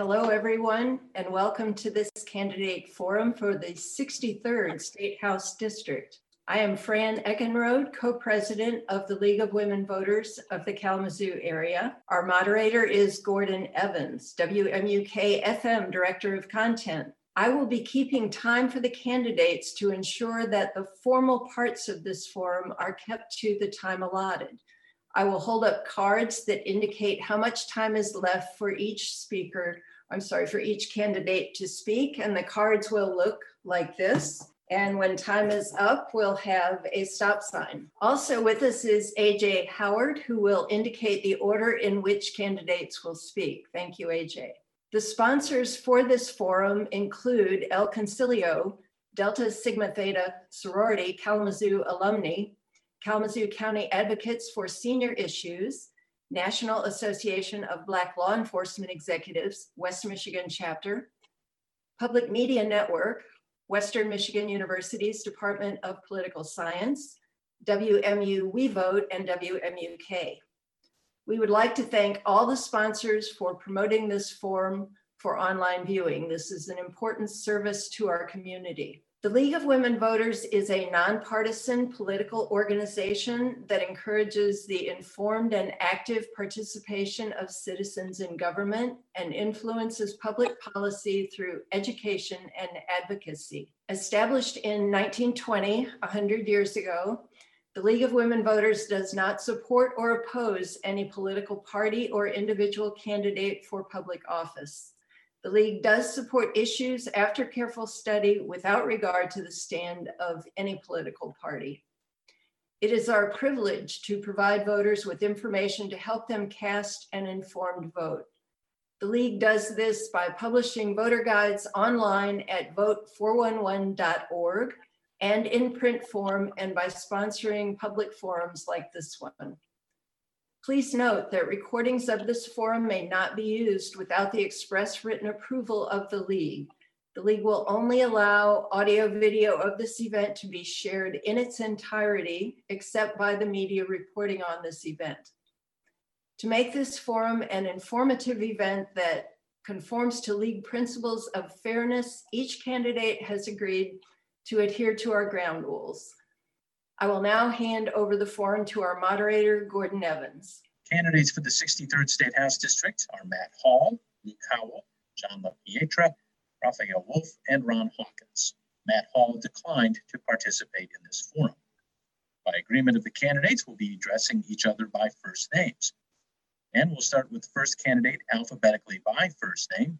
Hello, everyone, and welcome to this candidate forum for the 63rd State House District. I am Fran Eckenrode, co-president of the League of Women Voters of the Kalamazoo area. Our moderator is Gordon Evans, WMUK FM Director of Content. I will be keeping time for the candidates to ensure that the formal parts of this forum are kept to the time allotted. I will hold up cards that indicate how much time is left for each speaker, I'm sorry, for each candidate to speak, and the cards will look like this. And when time is up, we'll have a stop sign. Also with us is AJ Howard, who will indicate the order in which candidates will speak. Thank you, AJ. The sponsors for this forum include El Concilio, Delta Sigma Theta Sorority Kalamazoo Alumni, Kalamazoo County Advocates for Senior Issues, National Association of Black Law Enforcement Executives, West Michigan chapter, Public Media Network, Western Michigan University's Department of Political Science, WMU We Vote, and WMUK. We would like to thank all the sponsors for promoting this forum for online viewing. This is an important service to our community. The League of Women Voters is a nonpartisan political organization that encourages the informed and active participation of citizens in government and influences public policy through education and advocacy. Established in 1920, 100 years ago, the League of Women Voters does not support or oppose any political party or individual candidate for public office. The League does support issues after careful study without regard to the stand of any political party. It is our privilege to provide voters with information to help them cast an informed vote. The League does this by publishing voter guides online at vote411.org and in print form and by sponsoring public forums like this one. Please note that recordings of this forum may not be used without the express written approval of the League. The League will only allow audio video of this event to be shared in its entirety, except by the media reporting on this event. To make this forum an informative event that conforms to League principles of fairness, each candidate has agreed to adhere to our ground rules. I will now hand over the forum to our moderator, Gordon Evans. Candidates for the 63rd State House District are Matt Hall, Luke Howell, John LaPietra, Raphael Wolf, and Ron Hawkins. Matt Hall declined to participate in this forum. By agreement of the candidates, we'll be addressing each other by first names. And we'll start with the first candidate alphabetically by first name.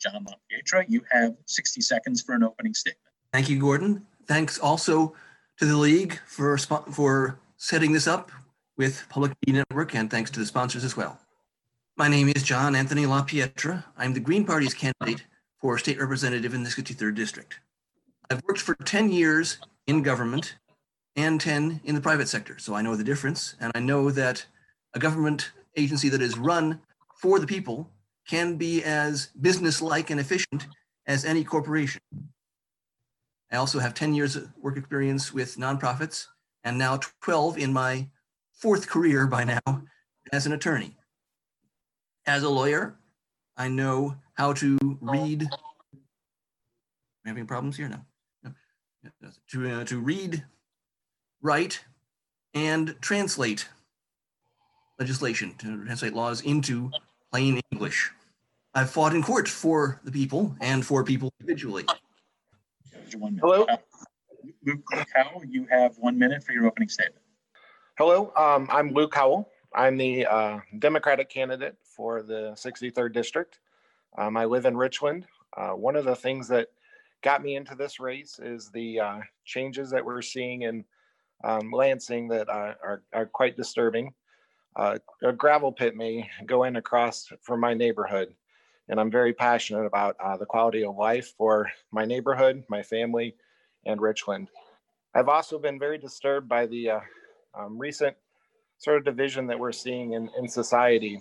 John LaPietra, you have 60 seconds for an opening statement. Thank you, Gordon. Thanks also to the league for for setting this up with Public Media Network, and thanks to the sponsors as well. My name is John Anthony LaPietra. I'm the Green Party's candidate for state representative in the 63rd district. I've worked for 10 years in government and 10 in the private sector, so I know the difference, and I know that a government agency that is run for the people can be as business-like and efficient as any corporation. I also have 10 years of work experience with nonprofits and now 12 in my fourth career by now as an attorney. As a lawyer, I know how to read. I having problems here? No. no. To, uh, to read, write, and translate legislation, to translate laws into plain English. I've fought in court for the people and for people individually one minute. Hello. Uh, Luke Howell, you have one minute for your opening statement. Hello, um, I'm Luke Howell. I'm the uh, Democratic candidate for the 63rd District. Um, I live in Richland. Uh, one of the things that got me into this race is the uh, changes that we're seeing in um, Lansing that uh, are, are quite disturbing. Uh, a gravel pit may go in across from my neighborhood and I'm very passionate about uh, the quality of life for my neighborhood, my family, and Richland. I've also been very disturbed by the uh, um, recent sort of division that we're seeing in, in society.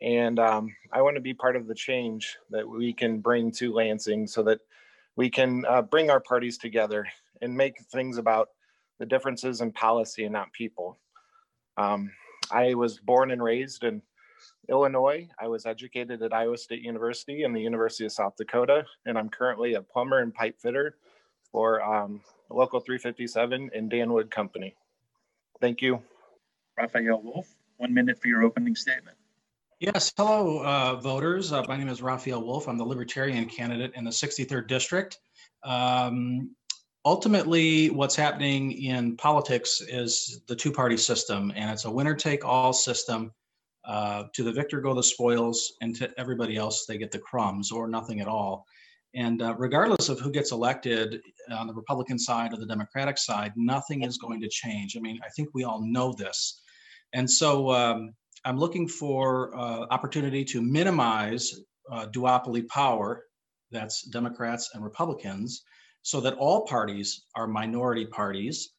And um, I want to be part of the change that we can bring to Lansing so that we can uh, bring our parties together and make things about the differences in policy and not people. Um, I was born and raised in Illinois. I was educated at Iowa State University and the University of South Dakota, and I'm currently a plumber and pipe fitter for um, Local 357 in Danwood Company. Thank you. Raphael Wolf, one minute for your opening statement. Yes, hello, uh, voters. Uh, My name is Raphael Wolf. I'm the Libertarian candidate in the 63rd District. Um, Ultimately, what's happening in politics is the two-party system, and it's a winner-take-all system. Uh, To the victor go the spoils, and to everybody else, they get the crumbs or nothing at all. And uh, regardless of who gets elected on the Republican side or the Democratic side, nothing is going to change. I mean, I think we all know this. And so um, I'm looking for uh, opportunity to minimize uh, duopoly power, that's Democrats and Republicans, so that all parties are minority parties,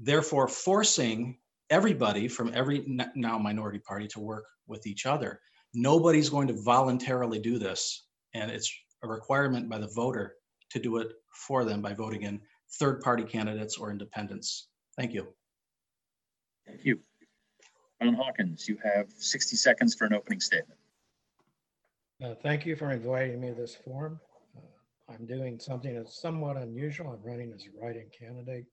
therefore forcing everybody from every now minority party to work with each other. Nobody's going to voluntarily do this, and it's a requirement by the voter to do it for them by voting in third-party candidates or independents. Thank you. Thank you. Ron Hawkins, you have 60 seconds for an opening statement. Uh, Thank you for inviting me to this forum. Uh, I'm doing something that's somewhat unusual. I'm running as a write-in candidate.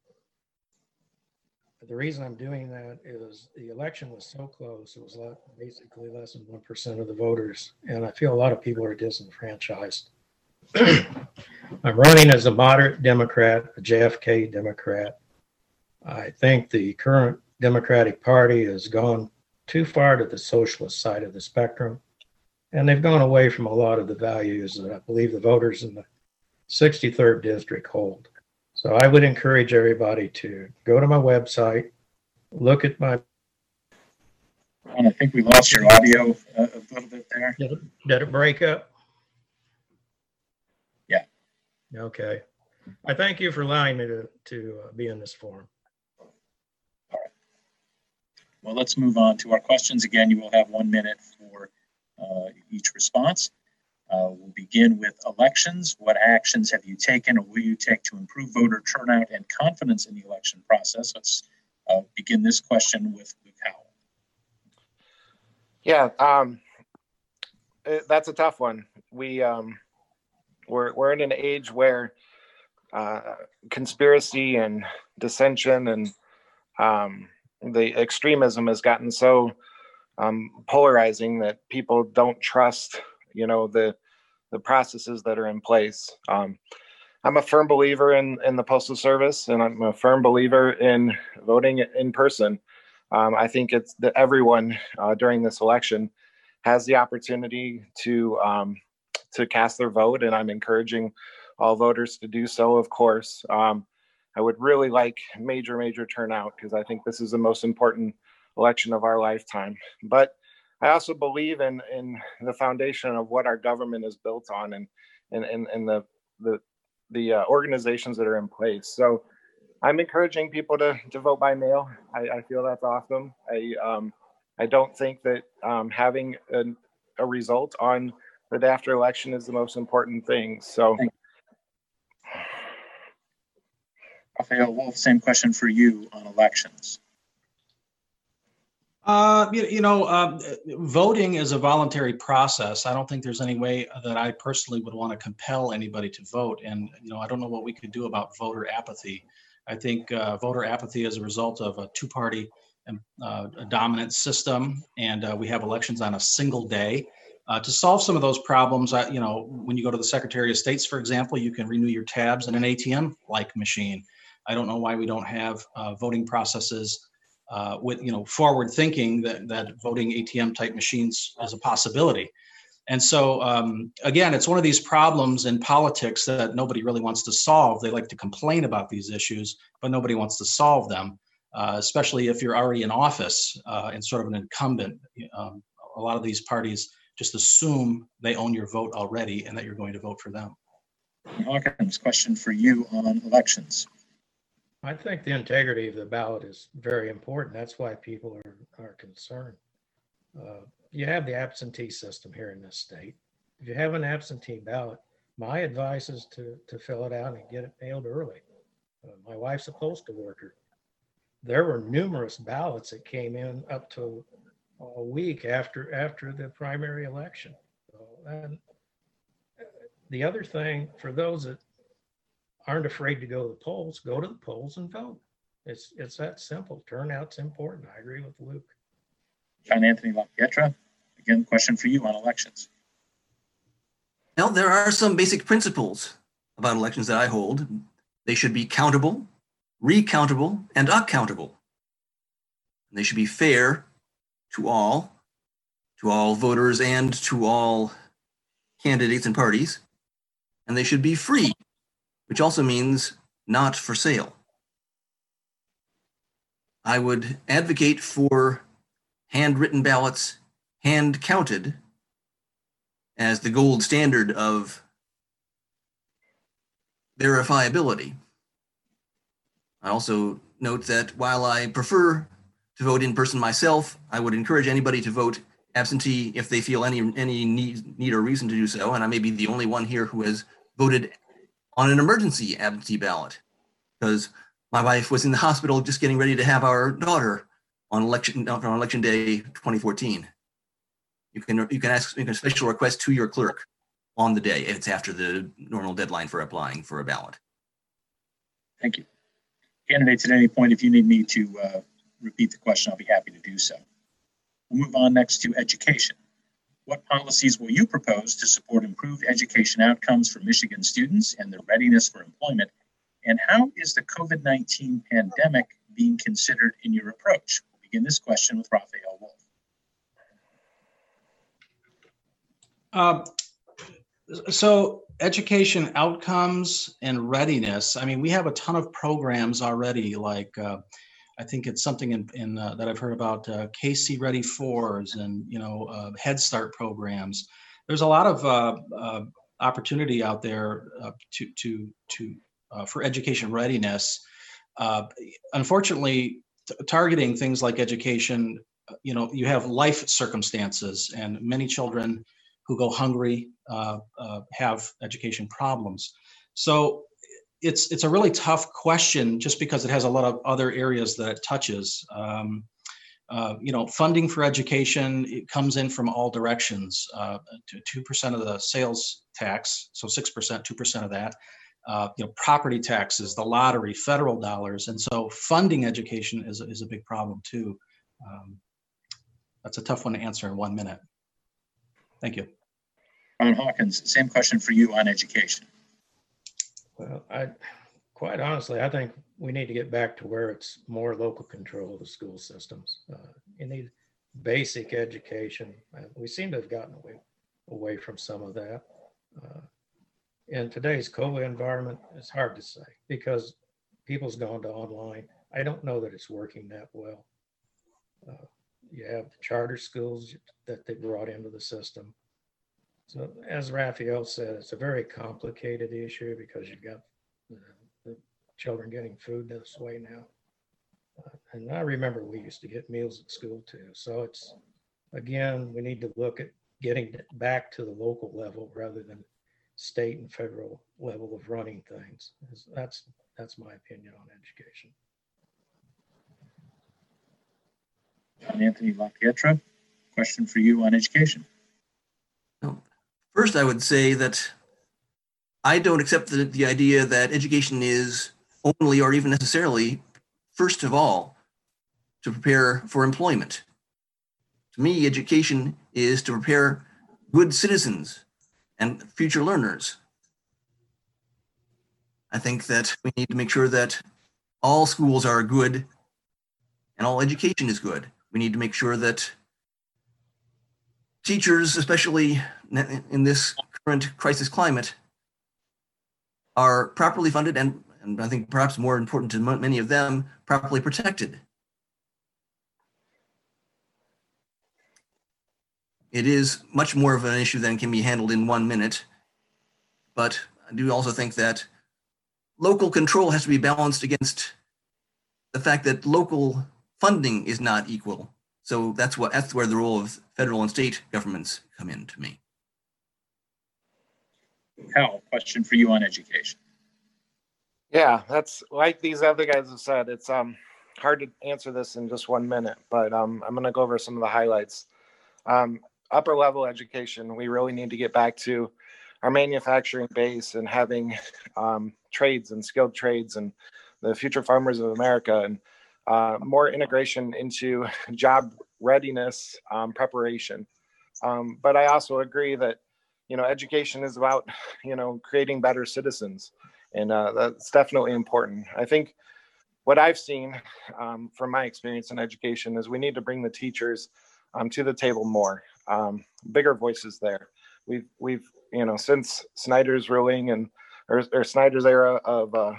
The reason I'm doing that is the election was so close, it was basically less than 1% of the voters. And I feel a lot of people are disenfranchised. I'm running as a moderate Democrat, a JFK Democrat. I think the current Democratic Party has gone too far to the socialist side of the spectrum. And they've gone away from a lot of the values that I believe the voters in the 63rd district hold. So I would encourage everybody to go to my website, look at my, Ron, I think we lost your audio uh, a little bit there. did it, did it break up? Yeah. Okay. I thank you for allowing me to, to uh, be in this forum. All right. Well, let's move on to our questions. Again, you will have one minute for uh, each response. Uh, We'll begin with elections. What actions have you taken or will you take to improve voter turnout and confidence in the election process? Let's uh, begin this question with Luke Howell. Yeah, um, eh, that's a tough one. We um, we're we're in an age where uh, conspiracy and dissension and um, the extremism has gotten so um, polarizing that people don't trust, you know, the the processes that are in place. Um, I'm a firm believer in in the postal service, and I'm a firm believer in voting in person. Um, I think it's that everyone uh, during this election has the opportunity to um, to cast their vote, and I'm encouraging all voters to do so. Of course, um, I would really like major, major turnout because I think this is the most important election of our lifetime. But I also believe in in the foundation of what our government is built on, and and and, and the the the uh, organizations that are in place. So I'm encouraging people to, to vote by mail. I, I feel that's awesome. I um, I don't think that um, having a, a result on the day after election is the most important thing. So Raphael Wolf, same question for you on elections. Uh, you, you know, um, voting is a voluntary process. I don't think there's any way that I personally would want to compel anybody to vote. And, you know, I don't know what we could do about voter apathy. I think uh, voter apathy is a result of a two-party um, uh, dominant system, and uh, we have elections on a single day. Uh, to solve some of those problems, I, you know, when you go to the Secretary of State's, for example, you can renew your tabs in an ATM-like machine. I don't know why we don't have uh, voting processes uh, with you know forward thinking that that voting ATM type machines is a possibility. And so um, again, it's one of these problems in politics that nobody really wants to solve. They like to complain about these issues, but nobody wants to solve them, uh, especially if you're already in office uh, and sort of an incumbent. Um, a lot of these parties just assume they own your vote already and that you're going to vote for them. Hawkins, question for you on elections. I think the integrity of the ballot is very important. That's why people are, are concerned. Uh, You have the absentee system here in this state. If you have an absentee ballot, my advice is to, to fill it out and get it mailed early. Uh, My wife's a postal worker. There were numerous ballots that came in up to a week after, after the primary election. So, And the other thing, for those that aren't afraid to go to the polls, go to the polls and vote. It's, it's that simple. Turnout's important. I agree with Luke. John Anthony LaPietra, again, question for you on elections. Now, there are some basic principles about elections that I hold. They should be countable, recountable, and accountable. They should be fair to all, to all voters and to all candidates and parties. And they should be free, which also means not for sale. I would advocate for handwritten ballots, hand counted, as the gold standard of verifiability. I also note that while I prefer to vote in person myself, I would encourage anybody to vote absentee if they feel any any need, need or reason to do so. And I may be the only one here who has voted on an emergency absentee ballot because my wife was in the hospital just getting ready to have our daughter on election on election day 2014. You can you can ask you can special request to your clerk on the day it's after the normal deadline for applying for a ballot. Thank you. Candidates, at any point, if you need me to uh, repeat the question, I'll be happy to do so. We'll move on next to education. What policies will you propose to support improved education outcomes for Michigan students and their readiness for employment? And how is the COVID 19 pandemic being considered in your approach? We'll begin this question with Raphael Wolf. Uh, So education outcomes and readiness, I mean, we have a ton of programs already, like uh, I think it's something in, in uh, that I've heard about uh, KC Ready Fours and, you know, uh, Head Start programs. There's a lot of uh, uh, opportunity out there uh, to, to, to, for education readiness. Unfortunately, t- targeting things like education, you know, you have life circumstances and many children who go hungry have education problems. So it's it's a really tough question just because it has a lot of other areas that it touches. Um, uh, you know, funding for education it comes in from all directions. Uh, Two percent of the sales tax, so six percent, two percent of that. Uh, you know, property taxes, the lottery, federal dollars, and so funding education is is a big problem too. Um, that's a tough one to answer in one minute. Thank you. Ron Hawkins, same question for you on education. Well, I, quite honestly, I think we need to get back to where it's more local control of the school systems. Uh, You need basic education. Uh, We seem to have gotten away, away from some of that. Uh, In today's COVID environment, it's hard to say because people's gone to online. I don't know that it's working that well. Uh, You have the charter schools that they brought into the system. So as Raphael said, it's a very complicated issue because you've got the, the children getting food this way now. Uh, And I remember we used to get meals at school too. So it's, again, we need to look at getting it back to the local level rather than state and federal level of running things. That's, that's my opinion on education. John Anthony LaPietra, question for you on education. First, I would say that I don't accept the, the idea that education is only or even necessarily, first of all, to prepare for employment. To me, education is to prepare good citizens and future learners. I think that we need to make sure that all schools are good and all education is good. We need to make sure that teachers, especially in this current crisis climate, are properly funded and, and I think perhaps more important to many of them, properly protected. It is much more of an issue than can be handled in one minute, but I do also think that local control has to be balanced against the fact that local funding is not equal. So that's what that's where the role of federal and state governments come in to me. Howell, question for you on education. Yeah, that's like these other guys have said. It's um hard to answer this in just one minute, but um, I'm going to go over some of the highlights. Um, upper level education, we really need to get back to our manufacturing base and having um, trades and skilled trades and the future farmers of America and uh, more integration into job readiness um, preparation. Um, but I also agree that you know education is about you know creating better citizens, and uh, that's definitely important. I think what I've seen um, from my experience in education is we need to bring the teachers um, to the table more, um, bigger voices there. We've we've you know since Snyder's ruling and or, or Snyder's era of uh,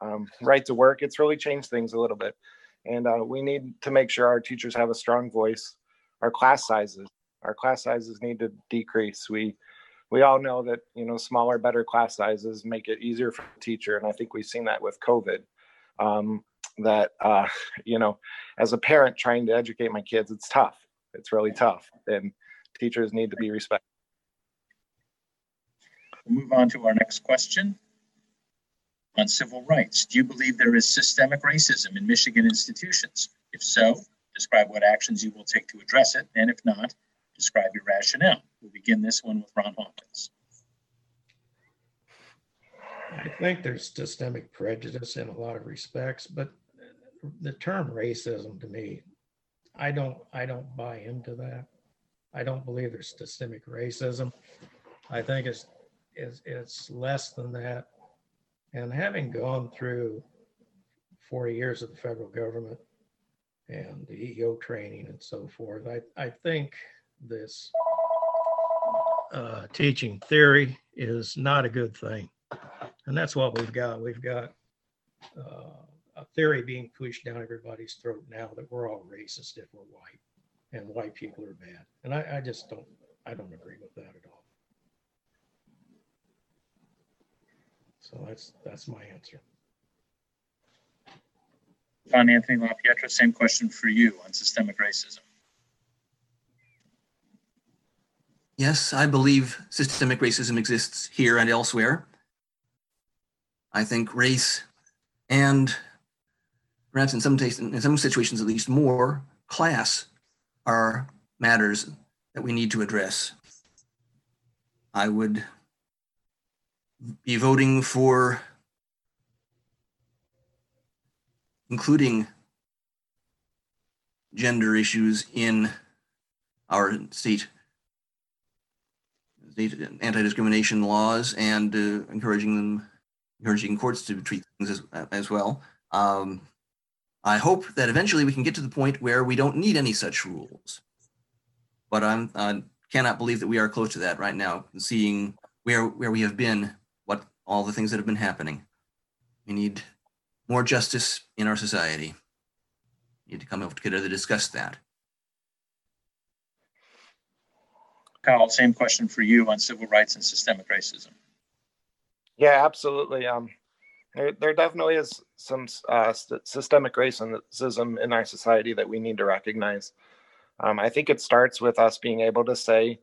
um, right to work, it's really changed things a little bit. And uh, we need to make sure our teachers have a strong voice. Our class sizes, our class sizes need to decrease. We we all know that you know smaller, better class sizes make it easier for the teacher, and I think we've seen that with COVID. Um, that uh, you know, as a parent trying to educate my kids, it's tough. It's really tough, and teachers need to be respected. Move on to our next question on civil rights. Do you believe there is systemic racism in Michigan institutions? If so, describe what actions you will take to address it, and if not, describe your rationale. We'll begin this one with Ron Hawkins. I think there's systemic prejudice in a lot of respects, but the term racism to me, I don't, I don't buy into that. I don't believe there's systemic racism. I think it's, it's, it's less than that. And having gone through 40 years of the federal government and the EO training and so forth, I, I think this uh, teaching theory is not a good thing. And that's what we've got. We've got uh, a theory being pushed down everybody's throat now that we're all racist if we're white and white people are bad. And I, I just don't, I don't agree with that at all. So that's, that's my answer. John Anthony LaPietra, same question for you on systemic racism. Yes, I believe systemic racism exists here and elsewhere. I think race and perhaps in some taste, in some situations at least more, class are matters that we need to address. I would be voting for including gender issues in our state anti-discrimination laws and uh, encouraging them encouraging courts to treat things as, as well. Um, i hope that eventually we can get to the point where we don't need any such rules. But i'm i cannot believe that we are close to that right now seeing where where we have been all the things that have been happening we need more justice in our society we need to come together to discuss that Kyle, same question for you on civil rights and systemic racism. Yeah, absolutely. Um, there, there definitely is some uh, st- systemic racism in our society that we need to recognize. Um, I think it starts with us being able to say,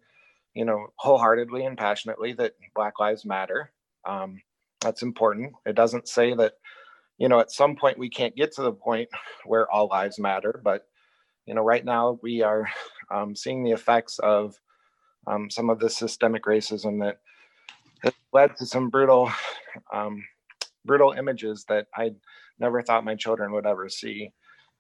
you know, wholeheartedly and passionately that Black Lives Matter. Um, that's important. It doesn't say that, you know, at some point we can't get to the point where all lives matter, but, you know, right now we are um, seeing the effects of um, some of the systemic racism that has led to some brutal, um, brutal images that I never thought my children would ever see.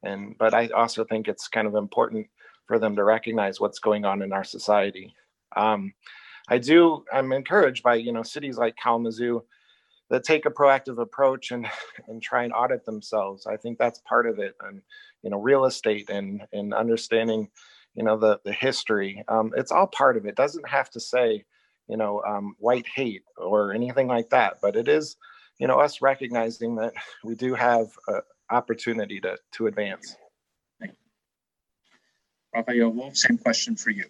And but I also think it's kind of important for them to recognize what's going on in our society. Um, I do. I'm encouraged by you know cities like Kalamazoo that take a proactive approach and and try and audit themselves. I think that's part of it. And you know, real estate and and understanding you know the the history um, it's all part of it. doesn't have to say you know um, white hate or anything like that but it is you know us recognizing that we do have an opportunity to to advance Raphael Wolf, same question for you.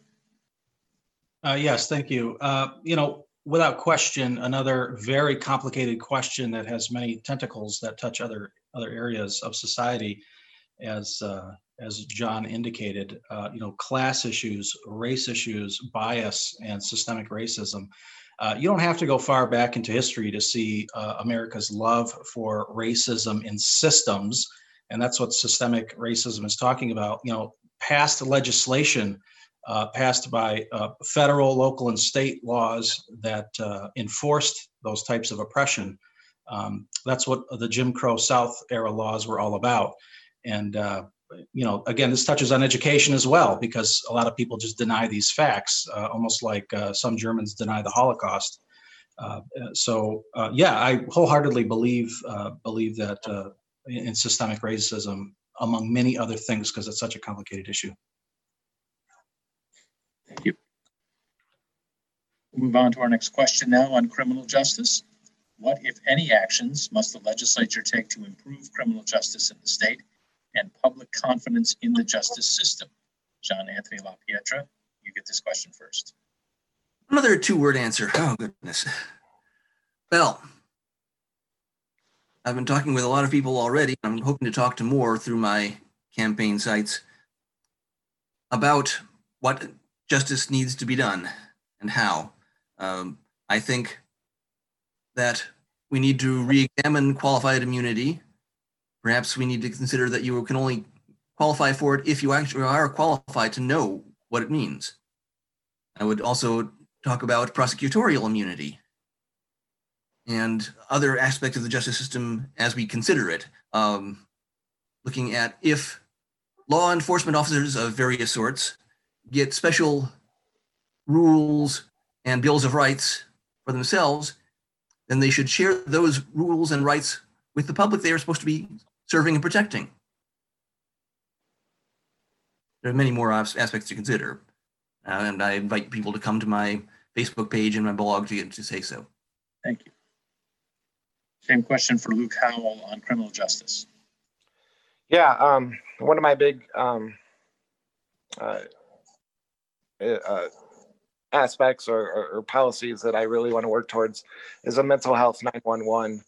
Uh, yes, thank you. Uh, you know, without question, another very complicated question that has many tentacles that touch other other areas of society, as uh, as John indicated, uh, you know, class issues, race issues, bias, and systemic racism. Uh, you don't have to go far back into history to see uh, America's love for racism in systems And that's what systemic racism is talking about. You know, past legislation uh, passed by uh, federal, local, and state laws that uh, enforced those types of oppression. Um, that's what the Jim Crow South era laws were all about. And, uh, you know, again, this touches on education as well, because a lot of people just deny these facts, uh, almost like uh, some Germans deny the Holocaust. So, yeah, I wholeheartedly believe believe that in systemic racism, among many other things, because it's such a complicated issue. Thank you. We'll move on to our next question now on criminal justice. What, if any, actions must the legislature take to improve criminal justice in the state and public confidence in the justice system? John Anthony LaPietra, you get this question first. Another two word answer. Oh, goodness. Well, I've been talking with a lot of people already. I'm hoping to talk to more through my campaign sites about what justice needs to be done and how. Um, I think that we need to re examine qualified immunity. Perhaps we need to consider that you can only qualify for it if you actually are qualified to know what it means. I would also talk about prosecutorial immunity and other aspects of the justice system as we consider it. Um, looking at if law enforcement officers of various sorts get special rules and bills of rights for themselves, then they should share those rules and rights with the public they are supposed to be serving and protecting. There are many more aspects to consider. Uh, and I invite people to come to my Facebook page and my blog to, to say so. Thank you. Same question for Luke Howell on criminal justice. Yeah, um, one of my big um, uh, uh, aspects or, or, or, policies that I really want to work towards is a mental health 911.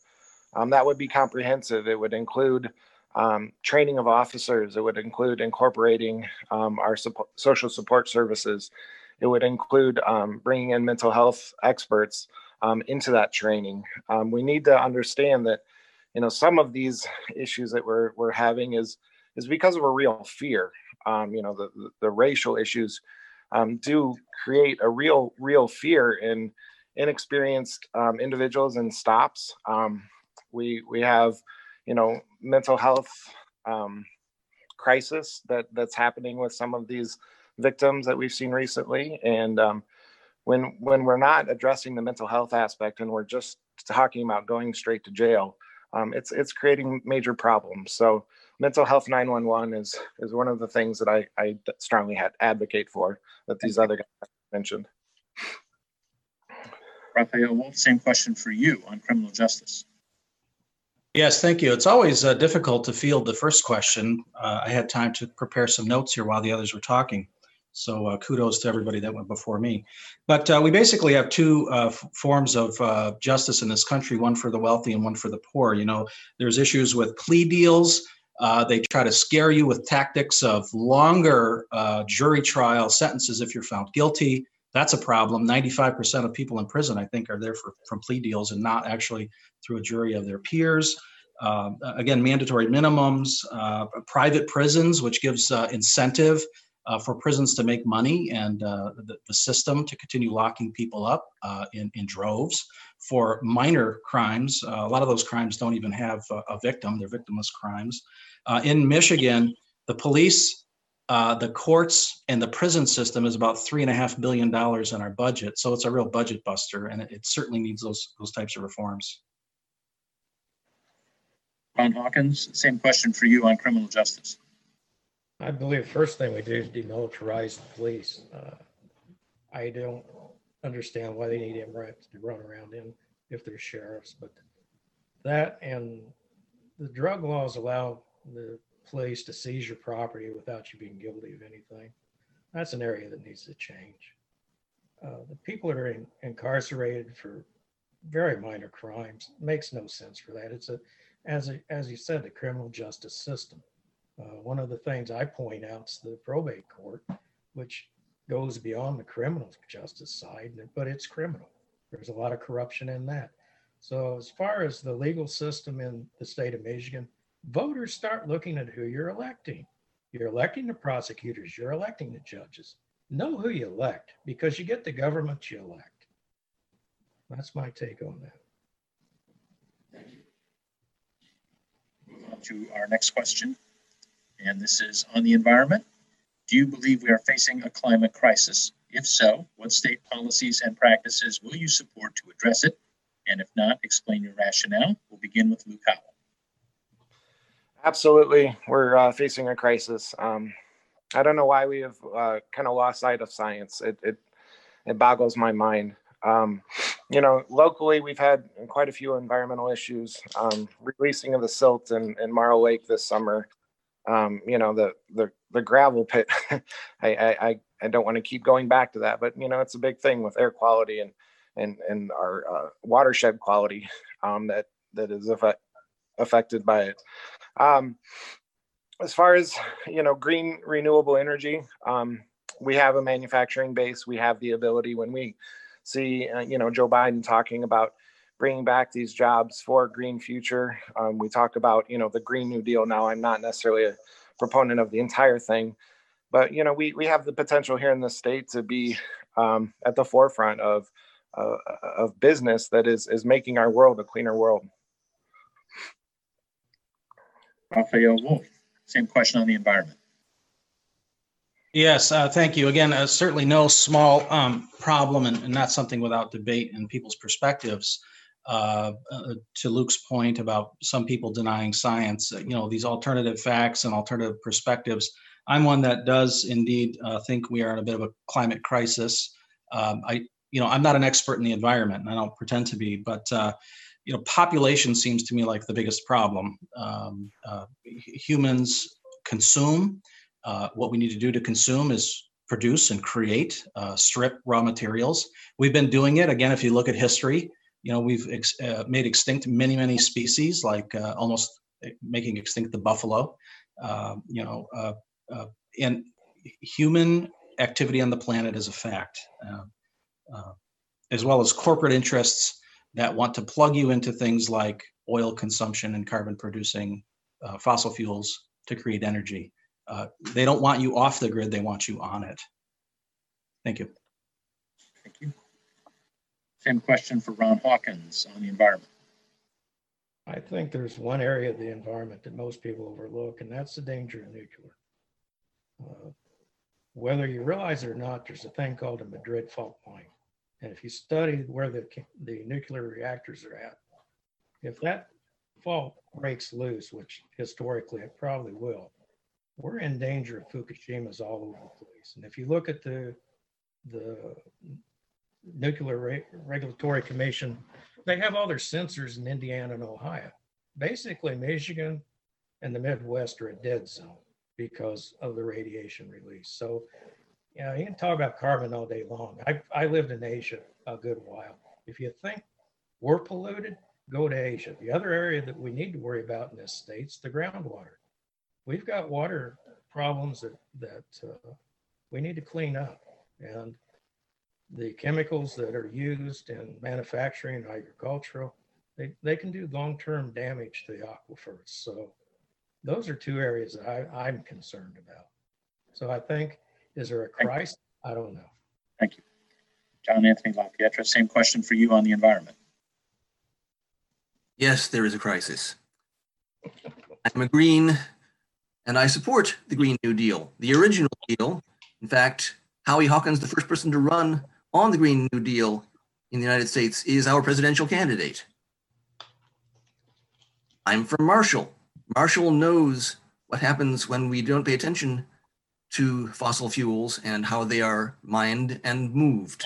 Um, that would be comprehensive. It would include um, training of officers. It would include incorporating um, our support, social support services. It would include um, bringing in mental health experts um, into that training. Um, we need to understand that, you know, some of these issues that we're we're having is is because of a real fear. you know, the, the, the racial issues um, do create a real real fear in inexperienced um, individuals and stops. Um, we we have you know mental health um, crisis that that's happening with some of these victims that we've seen recently, and um, when when we're not addressing the mental health aspect and we're just talking about going straight to jail, um, it's it's creating major problems. So mental health 911 is is one of the things that I, I strongly had advocate for that these other guys mentioned. Raphael Wolf, same question for you on criminal justice. Yes, thank you. It's always uh, difficult to field the first question. Uh, I had time to prepare some notes here while the others were talking. So uh, kudos to everybody that went before me. But uh, we basically have two uh, f- forms of uh, justice in this country, one for the wealthy and one for the poor. You know, there's issues with plea deals uh, they try to scare you with tactics of longer uh, jury trial sentences if you're found guilty. That's a problem. 95% of people in prison, I think, are there for, from plea deals and not actually through a jury of their peers. Uh, again, mandatory minimums, uh, private prisons, which gives uh, incentive uh, for prisons to make money and the, the, system to continue locking people up in, in droves for minor crimes. a lot of those crimes don't even have a, a victim, they're victimless crimes. Uh, in Michigan, the police, uh, the courts, and the prison system is about three and a half billion dollars in our budget. So it's a real budget buster, and it, it certainly needs those those types of reforms. Ron Hawkins, same question for you on criminal justice. I believe the first thing we do is demilitarize the police. Uh, I don't understand why they need MRAPs to run around in if they're sheriffs, but that and the drug laws allow the place to seize your property without you being guilty of anything. That's an area that needs to change. Uh, the people that are in, incarcerated for very minor crimes makes no sense for that. It's a, as a, as you said, the criminal justice system. Uh, one of the things I point out is the probate court, which goes beyond the criminal justice side, but it's criminal. There's a lot of corruption in that. So as far as the legal system in the state of Michigan, voters start looking at who you're electing. You're electing the prosecutors, you're electing the judges. Know who you elect because you get the government you elect. That's my take on that. To our next question. And this is on the environment. Do you believe we are facing a climate crisis? If so, what state policies and practices will you support to address it? And if not, explain your rationale. We'll begin with Luke Howell. Absolutely, we're uh, facing a crisis. Um, I don't know why we have uh, kind of lost sight of science. It it, it boggles my mind. Um, you know, locally we've had quite a few environmental issues. Um, releasing of the silt in, in Morrow Lake this summer. Um, you know, the the the gravel pit. I, I I don't want to keep going back to that, but you know, it's a big thing with air quality and and and our uh, watershed quality um, that that is affect, affected by it. Um, as far as you know, green renewable energy, um, we have a manufacturing base. We have the ability when we see, uh, you know, Joe Biden talking about bringing back these jobs for a green future. Um, we talk about, you know, the Green New Deal. Now, I'm not necessarily a proponent of the entire thing, but you know, we we have the potential here in the state to be um, at the forefront of uh, of business that is is making our world a cleaner world. Raphael Wolf, same question on the environment. Yes, uh, thank you. Again, uh, certainly no small um, problem and, and not something without debate and people's perspectives. Uh, uh, to Luke's point about some people denying science, uh, you know, these alternative facts and alternative perspectives. I'm one that does indeed uh, think we are in a bit of a climate crisis. Um, I, you know, I'm not an expert in the environment, and I don't pretend to be, but you know, population seems to me like the biggest problem. Um, uh, humans consume. Uh, what we need to do to consume is produce and create, uh, strip raw materials. We've been doing it. Again, if you look at history, you know, we've ex- uh, made extinct many, many species, like uh, almost making extinct the buffalo. Uh, you know, uh, uh, and human activity on the planet is a fact, uh, uh, as well as corporate interests that want to plug you into things like oil consumption and carbon producing uh, fossil fuels to create energy. Uh, they don't want you off the grid, they want you on it. Thank you. Thank you. Same question for Ron Hawkins on the environment. I think there's one area of the environment that most people overlook, and that's the danger of nuclear. Uh, Whether you realize it or not, there's a thing called the Madrid fault line. And if you study where the, the nuclear reactors are at, if that fault breaks loose, which historically it probably will, we're in danger of Fukushima's all over the place. And if you look at the, the Nuclear Re- Regulatory Commission, they have all their sensors in Indiana and Ohio. Basically, Michigan and the Midwest are a dead zone because of the radiation release. So, yeah, you can talk about carbon all day long. I, I lived in Asia a good while. If you think we're polluted, go to Asia. The other area that we need to worry about in this state's the groundwater. We've got water problems that that uh, we need to clean up, and the chemicals that are used in manufacturing agricultural, they, they can do long-term damage to the aquifers. So those are two areas that I, I'm concerned about. So I think, is there a you. crisis? I don't know. Thank you. John Anthony LaPietra, same question for you on the environment. Yes, there is a crisis. I'm a green and I support the Green New Deal, the original deal. In fact, Howie Hawkins, the first person to run on the Green New Deal in the United States, is our presidential candidate. I'm from Marshall. Marshall knows what happens when we don't pay attention to fossil fuels and how they are mined and moved.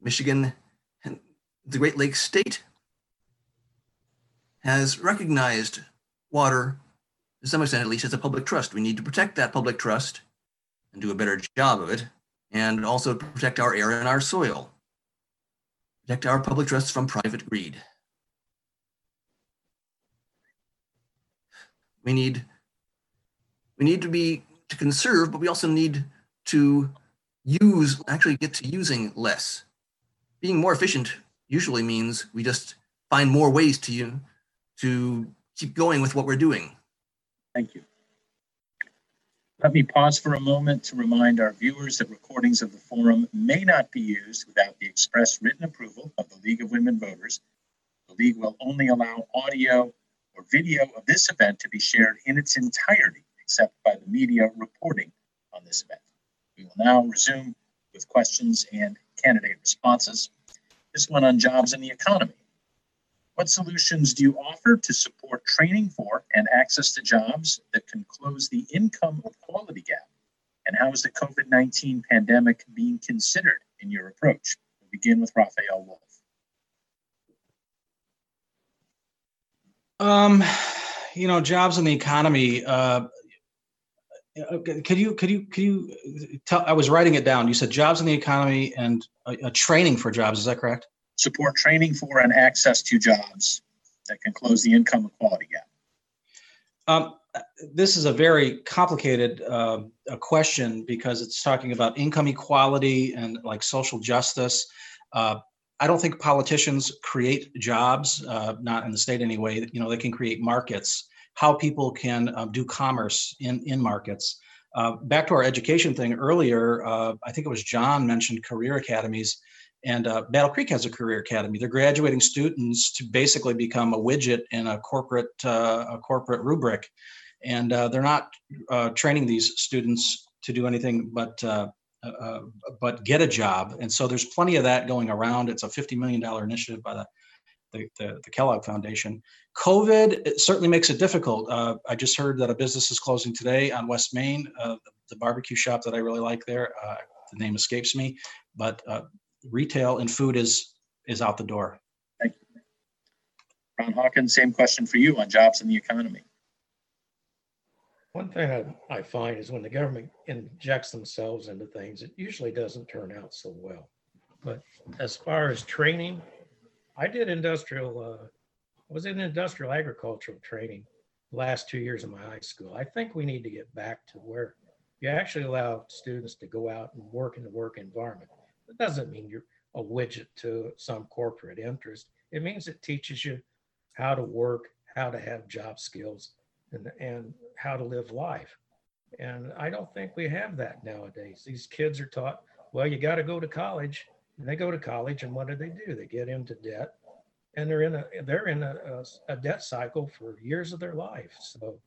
Michigan the Great Lakes State has recognized water, to some extent at least, as a public trust. We need to protect that public trust and do a better job of it, and also protect our air and our soil. Protect our public trusts from private greed. We need we need to be to conserve, but we also need to use actually get to using less being more efficient usually means we just find more ways to you to keep going with what we're doing. Thank you. Let me pause for a moment to remind our viewers that recordings of the forum may not be used without the express written approval of the League of Women Voters. The League will only allow audio or video of this event to be shared in its entirety, except by the media reporting on this event. We will now resume with questions and candidate responses. This one on jobs and the economy. What solutions do you offer to support training for and access to jobs that can close the income equality gap? And how is the COVID 19 pandemic being considered in your approach? We'll begin with Raphael Wolf. Um, you know, jobs in the economy. Uh, could you could you could you tell? I was writing it down. You said jobs in the economy and a, a training for jobs. Is that correct? Support training for and access to jobs that can close the income equality gap. Um, this is a very complicated uh, a question because it's talking about income equality and like social justice. Uh, I don't think politicians create jobs, uh, not in the state anyway. You know, they can create markets, how people can um, do commerce in, in markets. Uh, back to our education thing earlier, uh, I think it was John mentioned career academies, and uh, Battle Creek has a career academy. They're graduating students to basically become a widget in a corporate uh, a corporate rubric, and uh, they're not training these students to do anything but uh, but get a job. And so there's plenty of that going around. It's a $50 million initiative by the, the, the, the Kellogg Foundation. COVID certainly makes it difficult. Uh, I just heard that a business is closing today on West Main, uh, the, the, barbecue shop that I really like there. Uh, the name escapes me, but uh, retail and food is is out the door. Thank you. Ron Hawkins, same question for you on jobs and the economy. One thing I, I find is when the government injects themselves into things, it usually doesn't turn out so well. But as far as training, I did industrial, uh, was in industrial agricultural training last two years of my high school. I think we need to get back to where you actually allow students to go out and work in the work environment. That doesn't mean you're a widget to some corporate interest. It means it teaches you how to work, how to have job skills, and, and how to live life. And I don't think we have that nowadays. These kids are taught, well, you got to go to college. And they go to college, and what do they do? They get into debt, and they're in a they're in a, a, a debt cycle for years of their life. So,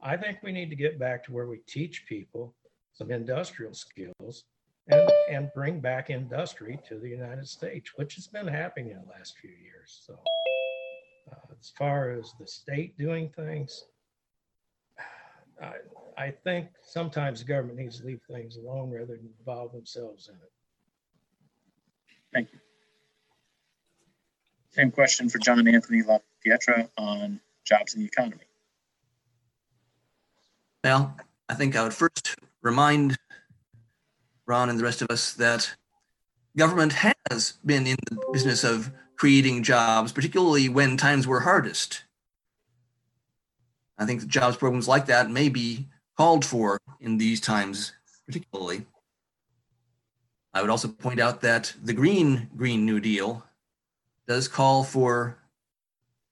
I think we need to get back to where we teach people some industrial skills and and bring back industry to the United States, which has been happening in the last few years. So, uh, as far as the state doing things, I, I think sometimes the government needs to leave things alone rather than involve themselves in it. Thank you. Same question for John Anthony LaPietra on jobs and the economy. Well, I think I would first remind Ron and the rest of us that government has been in the business of creating jobs, particularly when times were hardest. I think jobs programs like that may be called for in these times, particularly. I would also point out that the Green Green New Deal does call for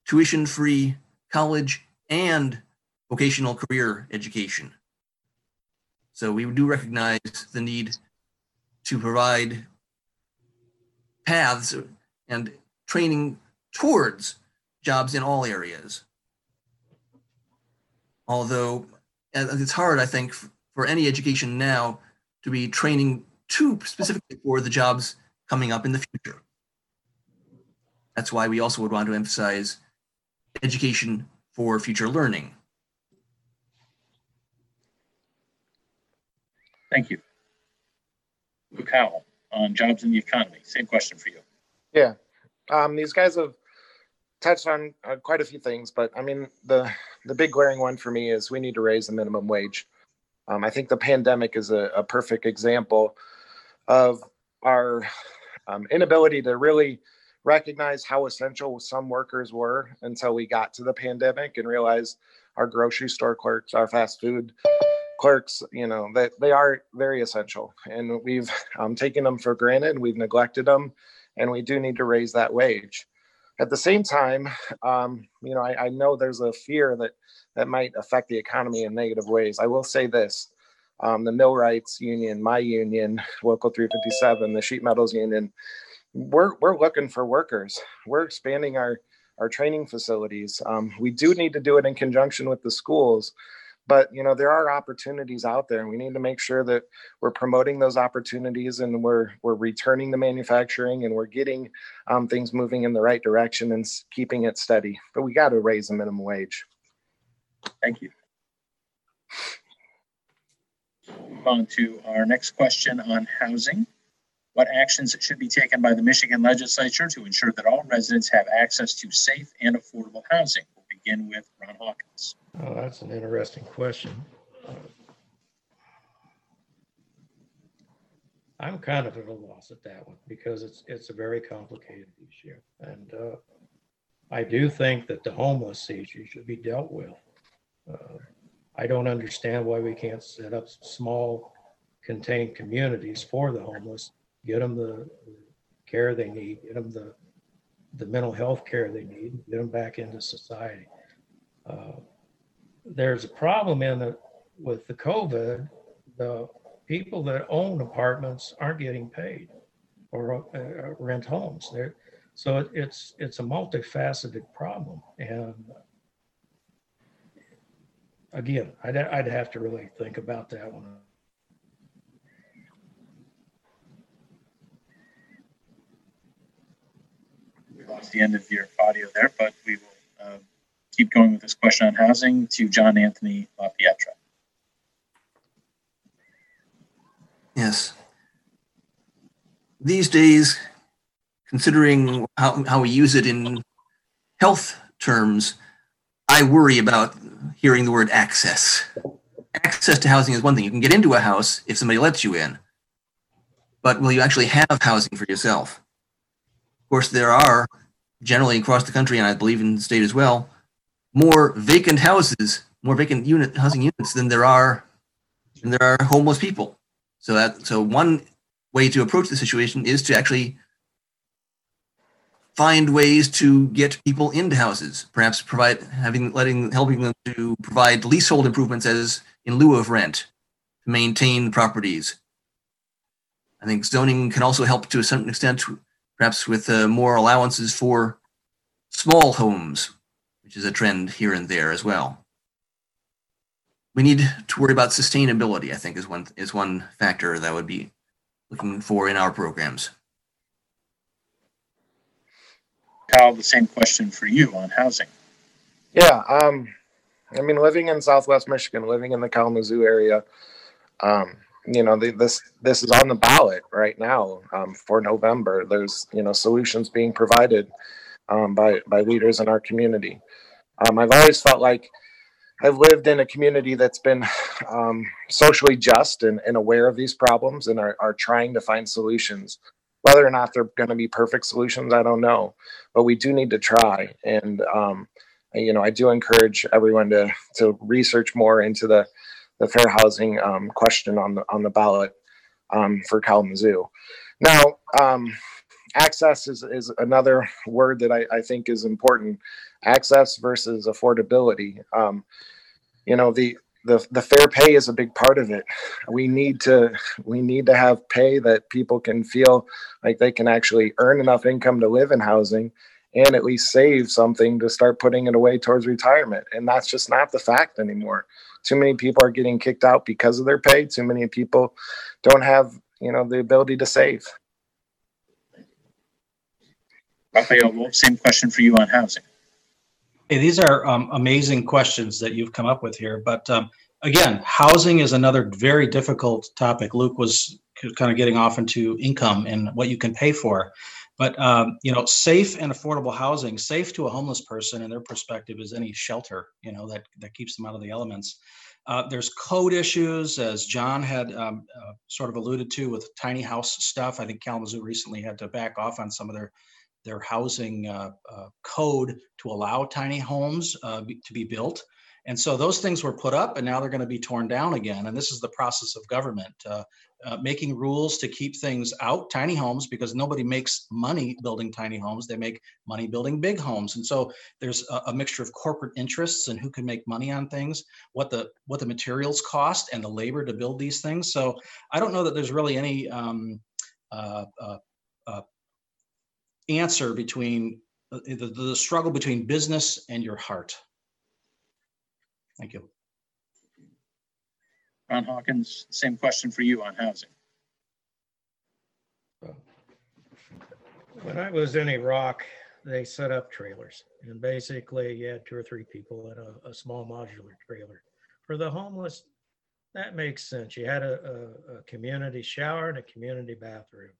tuition free college and vocational career education. So we do recognize the need to provide paths and training towards jobs in all areas although it's hard, I think, for any education now to be training too specifically for the jobs coming up in the future. That's why we also would want to emphasize education for future learning. Thank you. Luke Howell on jobs in the economy. Same question for you. Yeah. Um, these guys have touched on uh, quite a few things, but I mean, the the big glaring one for me is we need to raise the minimum wage. Um, I think the pandemic is a, a perfect example of our um, inability to really recognize how essential some workers were until we got to the pandemic and realized our grocery store clerks, our fast food clerks, you know, that they are very essential. And we've um, taken them for granted. We've neglected them and we do need to raise that wage. At the same time, um, you know, I, I know there's a fear that that might affect the economy in negative ways. I will say this: um, the Millwrights Union, my union, Local 357, the Sheet Metals Union, we're we're looking for workers. We're expanding our our training facilities. Um, we do need to do it in conjunction with the schools, but you know there are opportunities out there, and we need to make sure that we're promoting those opportunities and we're we're returning the manufacturing and we're getting um, things moving in the right direction and keeping it steady. But we got to raise the minimum wage. Thank you. Move on to our next question on housing. What actions should be taken by the Michigan legislature to ensure that all residents have access to safe and affordable housing? Begin with Ron Hawkins. Oh, that's an interesting question. I'm kind of at a loss at that one because it's, it's a very complicated issue. And uh, I do think that the homeless issue should be dealt with. Uh, I don't understand why we can't set up small contained communities for the homeless, get them the care they need, get them the, the mental health care they need, get them back into society. Uh, there's a problem in the with the COVID. The people that own apartments aren't getting paid or uh, rent homes. There, so it, it's it's a multifaceted problem. And again, I'd I'd have to really think about that one. We lost the end of your audio there, but we will keep going with this question on housing to John Anthony LaPietra. Yes. These days, considering how, how we use it in health terms, I worry about hearing the word access. Access to housing is one thing. You can get into a house if somebody lets you in, but will you actually have housing for yourself? Of course, there are generally across the country, and I believe in the state as well, more vacant houses, more vacant unit housing units than there are than there are homeless people. So that so one way to approach the situation is to actually find ways to get people into houses. Perhaps provide having letting helping them to provide leasehold improvements as in lieu of rent to maintain properties. I think zoning can also help to a certain extent, perhaps with uh, more allowances for small homes, which is a trend here and there as well we need to worry about sustainability i think is one is one factor that would be looking for in our programs Kyle, the same question for you on housing. Yeah, um, I mean, living in Southwest Michigan, living in the Kalamazoo area, um, you know, the, this this is on the ballot right now um, for November. There's you know solutions being provided um, by by leaders in our community. Um, I've always felt like I've lived in a community that's been um, socially just and, and aware of these problems and are, are trying to find solutions. Whether or not they're going to be perfect solutions, I don't know, but we do need to try. And um, you know, I do encourage everyone to to research more into the the fair housing um, question on the on the ballot um, for Kalamazoo. Now, access is is another word that I, I think is important. Access versus affordability. Um, you know, the the the fair pay is a big part of it. We need to we need to have pay that people can feel like they can actually earn enough income to live in housing and at least save something to start putting it away towards retirement. And that's just not the fact anymore. Too many people are getting kicked out because of their pay. Too many people don't have, you know, the ability to save. Same question for you on housing. Hey, these are um, amazing questions that you've come up with here. But um, again, housing is another very difficult topic. Luke was kind of getting off into income and what you can pay for. But um, you know, safe and affordable housing, safe to a homeless person in their perspective is any shelter, you know, that that keeps them out of the elements. Uh, there's code issues, as John had um, uh, sort of alluded to with tiny house stuff. I think Kalamazoo recently had to back off on some of their their housing uh, uh, code to allow tiny homes uh, to be built. And so those things were put up and now they're going to be torn down again. And this is the process of government, uh, uh, making rules to keep things out, tiny homes, because nobody makes money building tiny homes. They make money building big homes. And so there's a, a mixture of corporate interests and who can make money on things, what the what the materials cost and the labor to build these things. So I don't know that there's really any um, uh, answer between uh, the, the struggle between business and your heart. Thank you. Ron Hawkins, same question for you on housing. When I was in Iraq, they set up trailers and basically you had two or three people in a, a small modular trailer. For the homeless, that makes sense. You had a, a, a community shower and a community bathroom.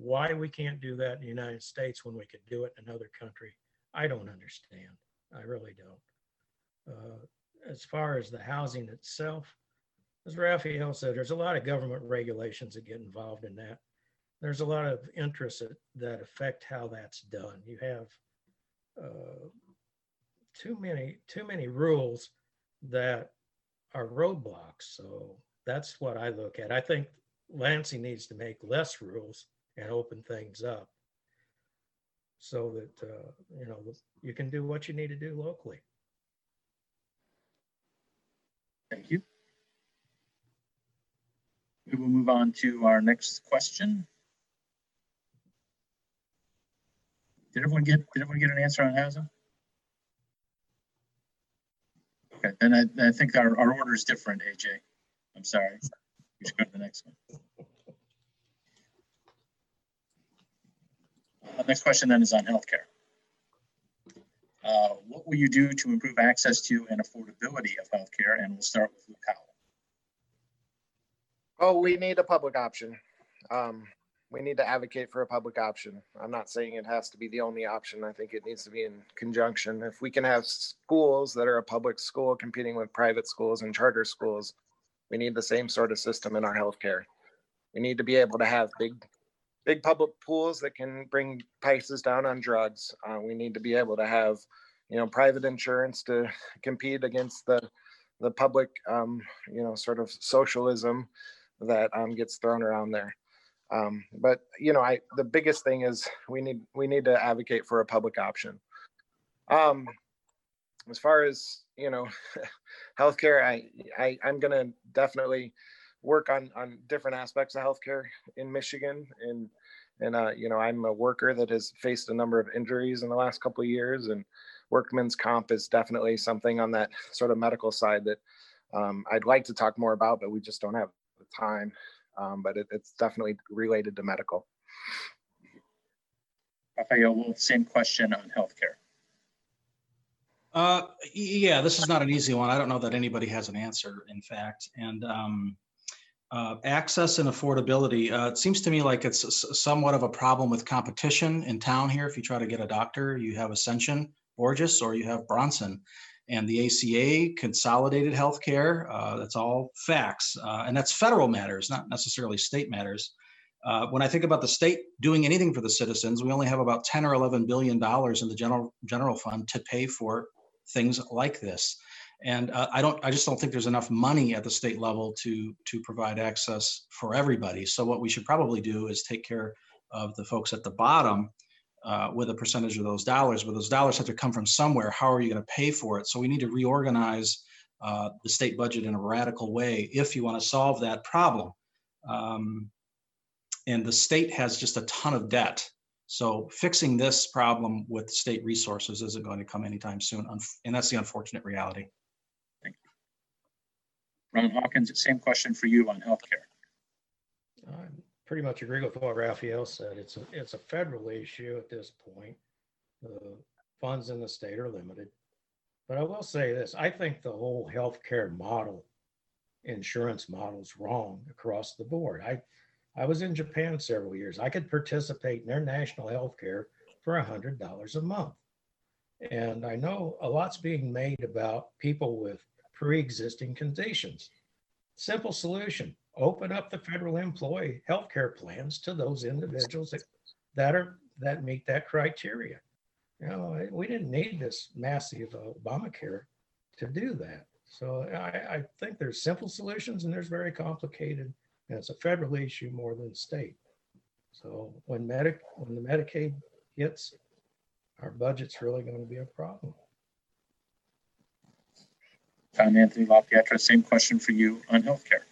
Why we can't do that in the United States when we could do it in another country, I don't understand. I really don't. Uh, as far as the housing itself, as Raphael said, there's a lot of government regulations that get involved in that. There's a lot of interests that, that affect how that's done. You have uh, too many too many rules that are roadblocks. So that's what I look at. I think Lansing needs to make less rules and open things up so that uh, you know you can do what you need to do locally. Thank you. We will move on to our next question. Did everyone get, did everyone get an answer on housing? Okay, then I, I think our, our order is different, AJ. I'm sorry. We should go to the next one. Uh, Next question then is on healthcare. Uh, What will you do to improve access to and affordability of healthcare? And we'll start with Luke Howell. Oh, we need a public option. Um, we need to advocate for a public option. I'm not saying it has to be the only option. I think it needs to be in conjunction. If we can have schools that are a public school competing with private schools and charter schools, we need the same sort of system in our healthcare. We need to be able to have big, big public pools that can bring prices down on drugs. Uh, we need to be able to have, you know, private insurance to compete against the, the public, um, you know, sort of socialism that um, gets thrown around there. Um, but you know, I the biggest thing is we need we need to advocate for a public option. Um, as far as you know, healthcare, I, I I'm gonna definitely work on on different aspects of healthcare in Michigan, and and uh, you know, I'm a worker that has faced a number of injuries in the last couple of years, and workman's comp is definitely something on that sort of medical side that um, I'd like to talk more about, but we just don't have the time um, but it, it's definitely related to medical. Raphael, Wolf, same question on healthcare. Uh, yeah, this is not an easy one. I don't know that anybody has an answer, in fact. And um, uh, access and affordability, uh, it seems to me like it's somewhat of a problem with competition in town here. If you try to get a doctor, you have Ascension, Borgess, or you have Bronson. And the ACA, consolidated healthcare, uh, that's all facts. Uh, and that's federal matters, not necessarily state matters. Uh, when I think about the state doing anything for the citizens, we only have about 10 or 11 billion dollars in the general general fund to pay for things like this. And uh, I don't, I just don't think there's enough money at the state level to to provide access for everybody. So what we should probably do is take care of the folks at the bottom uh, with a percentage of those dollars. But those dollars have to come from somewhere. How are you going to pay for it? So we need to reorganize uh, the state budget in a radical way if you want to solve that problem. Um, and the state has just a ton of debt. So fixing this problem with state resources isn't going to come anytime soon. And that's the unfortunate reality. Ron Hawkins, same question for you on healthcare. I pretty much agree with what Raphael said. It's a, it's a federal issue at this point. The funds in the state are limited. But I will say this, I think the whole healthcare model, insurance model is wrong across the board. I, I was in Japan several years. I could participate in their national healthcare for a hundred dollars a month. And I know a lot's being made about people with pre-existing conditions. Simple solution, open up the federal employee healthcare plans to those individuals that, that are, that meet that criteria. You know, we didn't need this massive uh, Obamacare to do that. So I, I think there's simple solutions and there's very complicated, and it's a federal issue more than state. So when Medic, when the Medicaid hits, our budget's really going to be a problem. John Anthony LaPietra, same question for you on healthcare.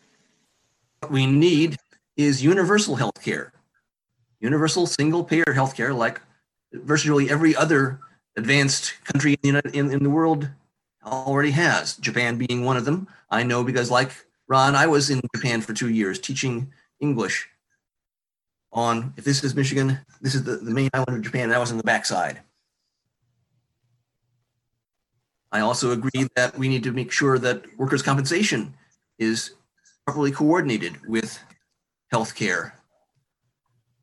What we need is universal health care, universal single payer health care, like virtually every other advanced country in the, in, in the world already has, Japan being one of them. I know because, like Ron, I was in Japan for two years teaching English on, if this is Michigan, this is the, the main island of Japan, and I was on the backside. I also agree that we need to make sure that workers' compensation is properly coordinated with healthcare.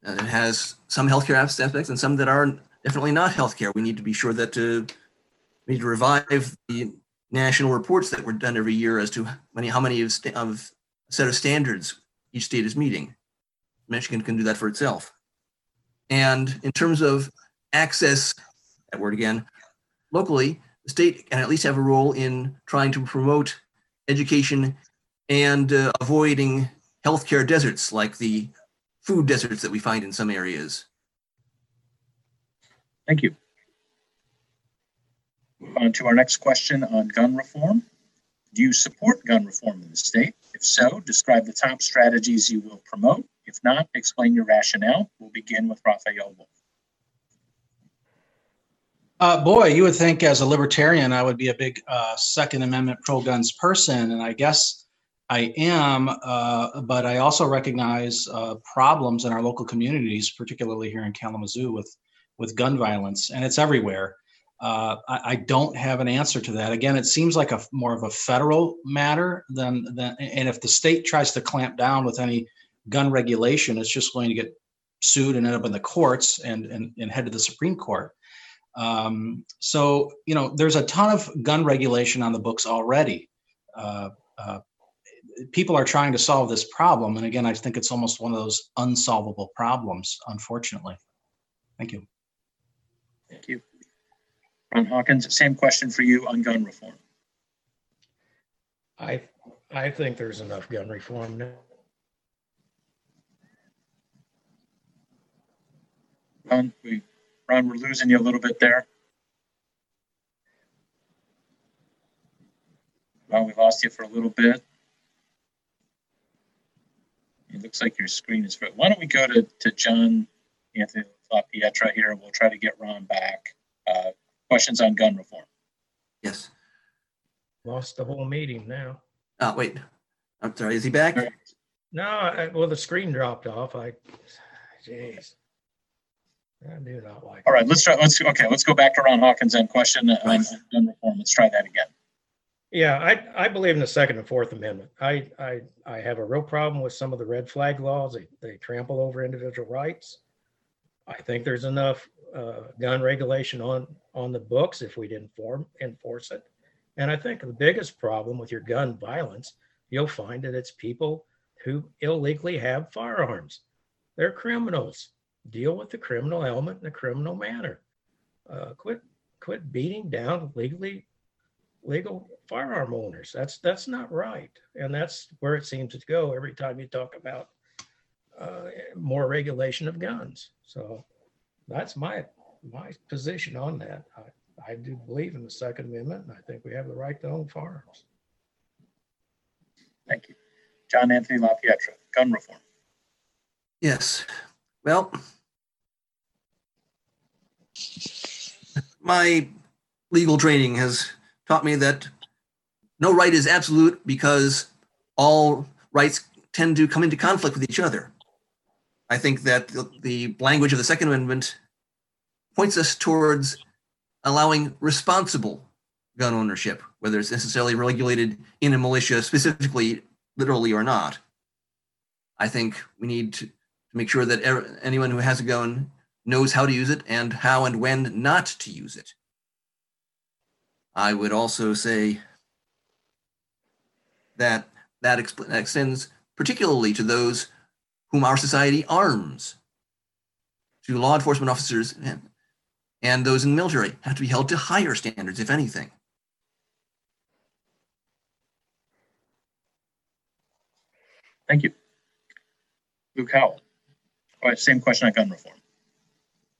And it has some healthcare aspects and some that are definitely not healthcare. We need to be sure that uh, we need to revive the national reports that were done every year as to many, how many of, sta- of set of standards each state is meeting. Michigan can do that for itself. And in terms of access, that word again, locally, the state can at least have a role in trying to promote education and uh, avoiding healthcare deserts like the food deserts that we find in some areas. Thank you. Move on to our next question on gun reform. Do you support gun reform in the state? If so, describe the top strategies you will promote. If not, explain your rationale. We'll begin with Raphael Wolf. Uh, boy, you would think as a libertarian, I would be a big uh, Second Amendment pro guns person. And I guess I am, uh, but I also recognize uh, problems in our local communities, particularly here in Kalamazoo with, with gun violence, and it's everywhere. Uh, I, I don't have an answer to that. Again, it seems like a more of a federal matter than, than, and if the state tries to clamp down with any gun regulation, it's just going to get sued and end up in the courts and, and, and head to the Supreme Court. Um, so, you know, there's a ton of gun regulation on the books already. Uh, uh, people are trying to solve this problem. And again, I think it's almost one of those unsolvable problems, unfortunately. Thank you. Thank you. Ron Hawkins, same question for you on gun reform. I, I think there's enough gun reform now. Ron, we, Ron, we're losing you a little bit there. Ron, we lost you for a little bit. It looks like your screen is. Why don't we go to, to John Anthony LaPietra here, and we'll try to get Ron back. Uh, questions on gun reform. Yes. Lost the whole meeting now. Oh, wait. I'm sorry. Is he back? No, I, well, the screen dropped off. I, jeez. I do not like. All right, let's try. Let's okay. Let's go back to Ron Hawkins and question on, on gun reform. Let's try that again. Yeah, I, I believe in the Second and Fourth Amendment. I, I, I have a real problem with some of the red flag laws. They, they trample over individual rights. I think there's enough uh, gun regulation on, on the books if we didn't form, enforce it. And I think the biggest problem with your gun violence, you'll find that it's people who illegally have firearms. They're criminals. Deal with the criminal element in a criminal manner. Uh, quit, quit beating down legally legal firearm owners. That's that's not right, and that's where it seems to go every time you talk about uh, more regulation of guns. So that's my my position on that. I, I do believe in the Second Amendment, and I think we have the right to own firearms. Thank you, John Anthony LaPietra, gun reform. Yes. Well, my legal training has taught me that no right is absolute because all rights tend to come into conflict with each other. I think that the, language of the Second Amendment points us towards allowing responsible gun ownership, whether it's necessarily regulated in a militia specifically, literally or not. I think we need to make sure that er- anyone who has a gun knows how to use it and how and when not to use it. I would also say that that, expl- that extends particularly to those whom our society arms, to law enforcement officers and, and those in the military have to be held to higher standards, if anything. Thank you. Luke Howell. Same question on gun reform.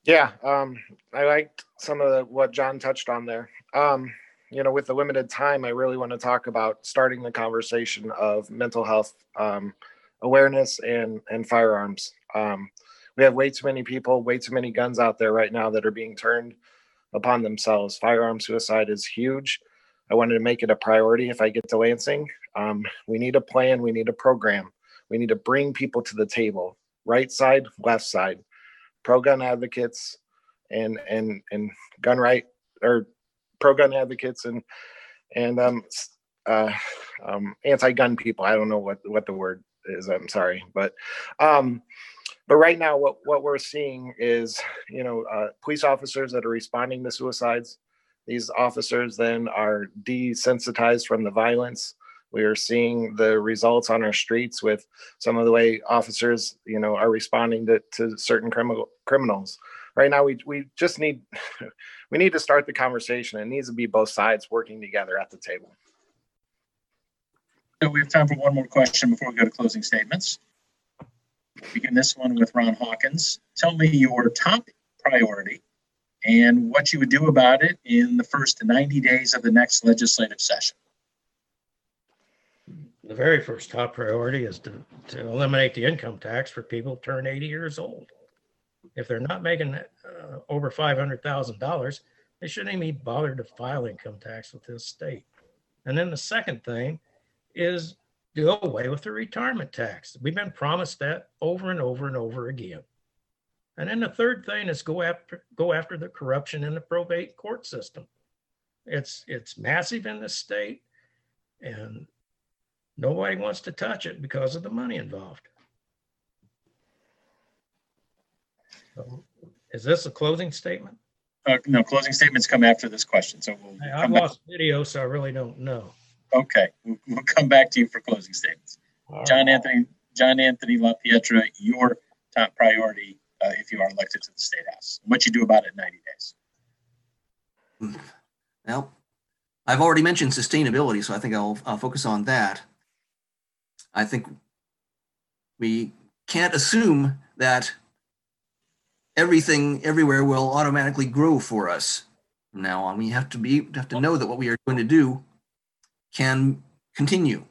Yeah, um, I liked some of the, what John touched on there. Um, you know, with the limited time, I really want to talk about starting the conversation of mental health um, awareness and and firearms. Um, we have way too many people, way too many guns out there right now that are being turned upon themselves. Firearm suicide is huge. I wanted to make it a priority if I get to Lansing. Um, we need a plan. We need a program. We need to bring people to the table, right side, left side, pro gun advocates, and and and gun right or pro gun advocates and and um, uh, um, anti gun people. I don't know what what the word is. I'm sorry, but um, but right now, what what we're seeing is you know uh, police officers that are responding to suicides. These officers then are desensitized from the violence. We are seeing the results on our streets with some of the way officers, you know, are responding to, to certain criminal criminals. Right now, we we just need we need to start the conversation. It needs to be both sides working together at the table. So we have time for one more question before we go to closing statements. Begin this one with Ron Hawkins. Tell me your top priority and what you would do about it in the first 90 days of the next legislative session. The very first top priority is to, to eliminate the income tax for people turn 80 years old. If they're not making uh, over $500,000, they shouldn't even be bothered to file income tax with this state. And then the second thing is do away with the retirement tax. We've been promised that over and over and over again. And then the third thing is go after go after the corruption in the probate court system. It's it's massive in the state, and nobody wants to touch it because of the money involved. So, is this a closing statement? Uh, no, closing statements come after this question. So we'll I- I've come back. lost video, so I really don't know. Okay, we'll, we'll come back to you for closing statements. John Anthony, John Anthony LaPietra, your top priority uh, if you are elected to the state house. What you do about it in 90 days. Well, I've already mentioned sustainability, so I think I'll, I'll focus on that. I think we can't assume that everything everywhere will automatically grow for us from now on. We have to be have to know that what we are going to do can continue.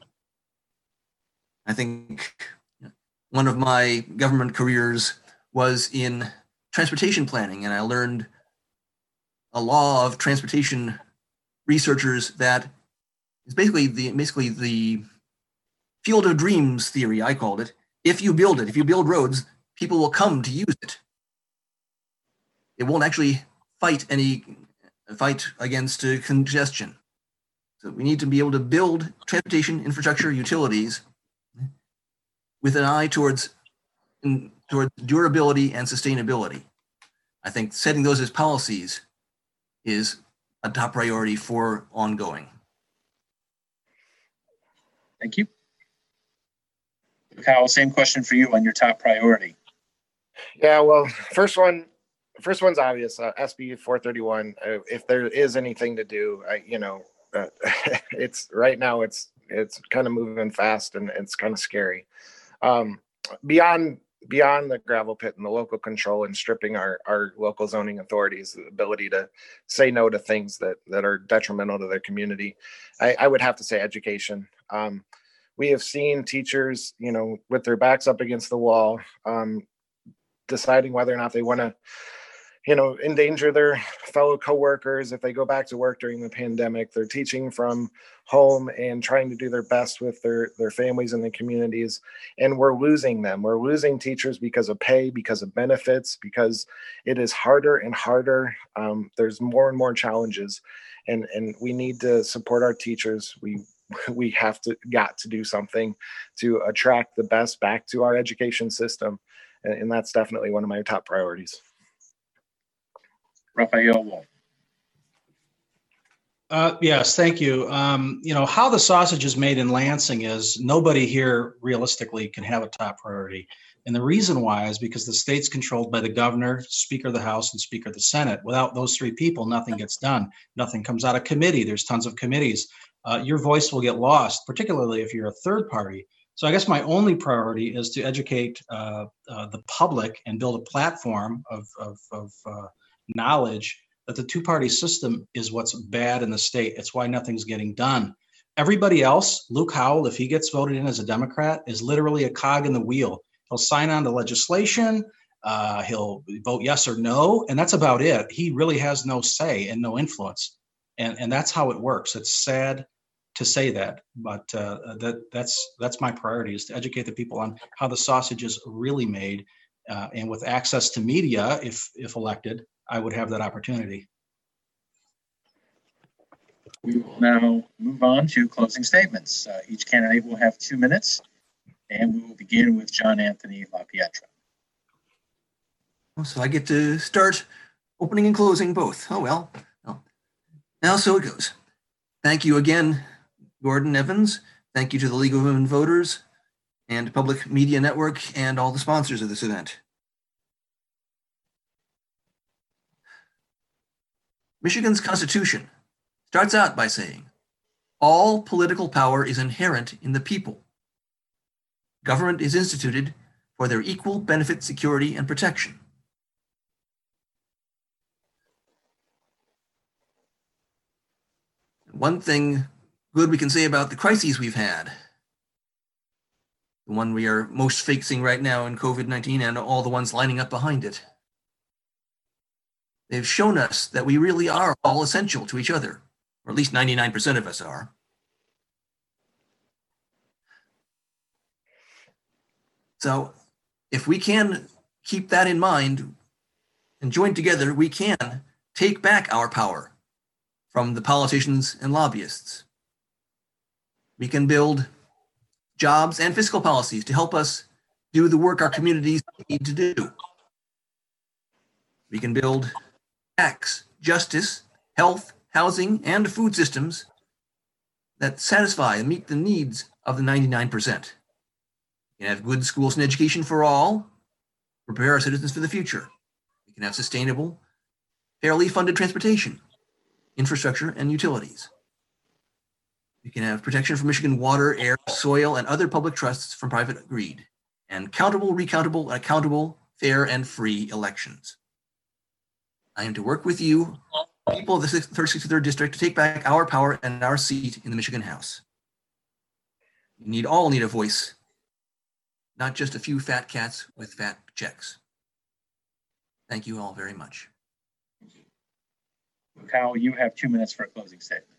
I think one of my government careers was in transportation planning, and I learned a law of transportation researchers that is basically the basically the field of dreams theory i called it if you build it if you build roads people will come to use it it won't actually fight any fight against uh, congestion so we need to be able to build transportation infrastructure utilities with an eye towards in, towards durability and sustainability i think setting those as policies is a top priority for ongoing. Thank you. Kyle, same question for you on your top priority. Yeah, well, first one, first one's obvious. Uh, SB 431. Uh, if there is anything to do, I, you know, uh, it's right now. It's it's kind of moving fast and it's kind of scary. Um, beyond beyond the gravel pit and the local control and stripping our our local zoning authorities the ability to say no to things that that are detrimental to their community, I, I would have to say education. Um, we have seen teachers, you know, with their backs up against the wall, um, deciding whether or not they want to you know endanger their fellow coworkers. If they go back to work during the pandemic they're teaching from home and trying to do their best with their their families and the communities. And we're losing them. We're losing teachers because of pay because of benefits because it is harder and harder. Um, there's more and more challenges. And and we need to support our teachers. We we have to got to do something to attract the best back to our education system and, and that's definitely one of my top priorities Raphael Wolf. Uh, yes, thank you. Um, you know, how the sausage is made in Lansing is nobody here realistically can have a top priority. And the reason why is because the state's controlled by the governor, Speaker of the House, and Speaker of the Senate. Without those three people, nothing gets done. Nothing comes out of committee. There's tons of committees. Uh, your voice will get lost, particularly if you're a third party. So I guess my only priority is to educate uh, uh, the public and build a platform of, of, of uh, knowledge that the two-party system is what's bad in the state. It's why nothing's getting done. Everybody else, Luke Howell, if he gets voted in as a Democrat, is literally a cog in the wheel. He'll sign on to legislation. Uh, he'll vote yes or no, and that's about it. He really has no say and no influence, and and that's how it works. It's sad to say that, but uh, that that's that's my priority is to educate the people on how the sausage is really made, uh, and with access to media, if if elected, I would have that opportunity. We will now move on to closing statements. Uh, each candidate will have two minutes, and we will begin with John Anthony LaPietra. So I get to start opening and closing both. Oh, well. well. Now, so it goes. Thank you again, Gordon Evans. Thank you to the League of Women Voters and Public Media Network and all the sponsors of this event. Michigan's Constitution starts out by saying, all political power is inherent in the people. Government is instituted for their equal benefit, security, and protection. One thing good we can say about the crises we've had, the one we are most facing right now in COVID 19 and all the ones lining up behind it, they've shown us that we really are all essential to each other, or at least 99% of us are. So, if we can keep that in mind and join together, we can take back our power from the politicians and lobbyists. We can build jobs and fiscal policies to help us do the work our communities need to do. We can build tax, justice, health, housing, and food systems that satisfy and meet the needs of the 99%. We can have good schools and education for all, prepare our citizens for the future. We can have sustainable, fairly funded transportation, infrastructure, and utilities. You can have protection from Michigan water, air, soil, and other public trusts from private greed, and countable, recountable, and accountable, fair, and free elections. I am to work with you, people of the 63rd District, to take back our power and our seat in the Michigan House. We need all need a voice, not just a few fat cats with fat checks. Thank you all very much. Kyle, you have two minutes for a closing statement.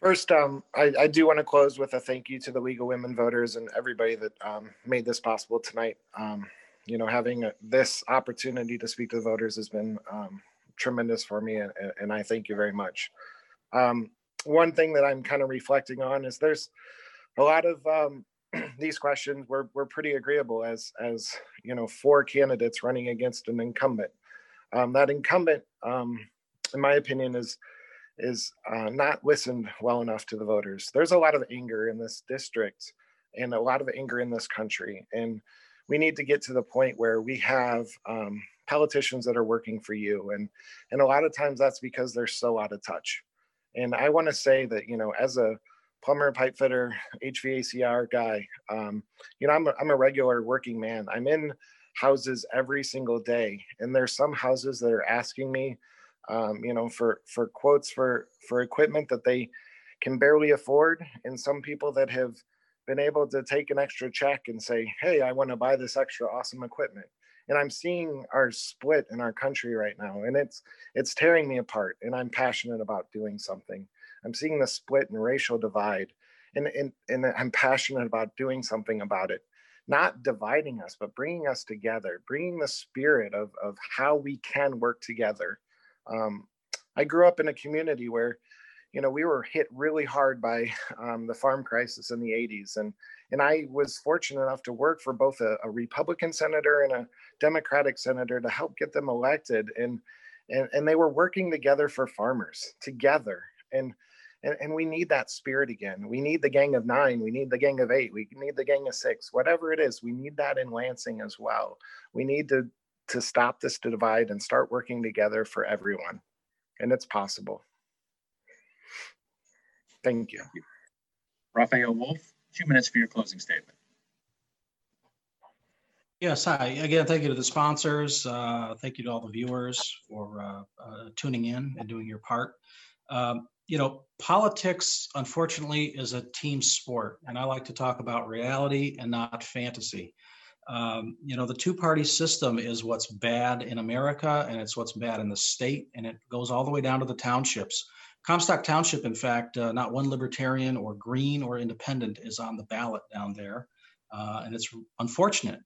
First, um, I, I, do want to close with a thank you to the League of Women Voters and everybody that um, made this possible tonight. Um, you know, having a, this opportunity to speak to the voters has been um, tremendous for me, and, and, I thank you very much. Um, one thing that I'm kind of reflecting on is there's a lot of um, these questions were, were pretty agreeable as as you know four candidates running against an incumbent um, that incumbent, um, in my opinion, is is uh, not listened well enough to the voters. There's a lot of anger in this district and a lot of anger in this country, and we need to get to the point where we have um, politicians that are working for you, and and a lot of times that's because they're so out of touch. And I want to say that you know, as a plumber, pipe fitter, HVACR guy, um, you know, I'm a, I'm a regular working man. I'm in houses every single day and there's some houses that are asking me um, you know for for quotes for for equipment that they can barely afford and some people that have been able to take an extra check and say hey i want to buy this extra awesome equipment. And i'm seeing our split in our country right now and it's it's tearing me apart and i'm passionate about doing something. I'm seeing the split and racial divide and, and and i'm passionate about doing something about it. Not dividing us, but bringing us together, bringing the spirit of, of how we can work together. Um, I grew up in a community where, you know, we were hit really hard by um, the farm crisis in the 80s. And, and I was fortunate enough to work for both a, a Republican senator and a Democratic senator to help get them elected. And, and, and they were working together for farmers together. And and, and we need that spirit again. We need the gang of nine. We need the gang of eight. We need the gang of six. Whatever it is, we need that in Lansing as well. We need to to stop this divide and start working together for everyone, and it's possible. Thank you. Raphael Wolf, two minutes for your closing statement. Yes, hi. Again, thank you to the sponsors. Uh, Thank you to all the viewers for uh, uh, tuning in and doing your part. Um, You know, politics unfortunately is a team sport, and I like to talk about reality and not fantasy. Um, You know, the two-party system is what's bad in America, and it's what's bad in the state, and it goes all the way down to the townships. Comstock Township, in fact, uh, not one libertarian or green or independent is on the ballot down there, uh, and it's unfortunate.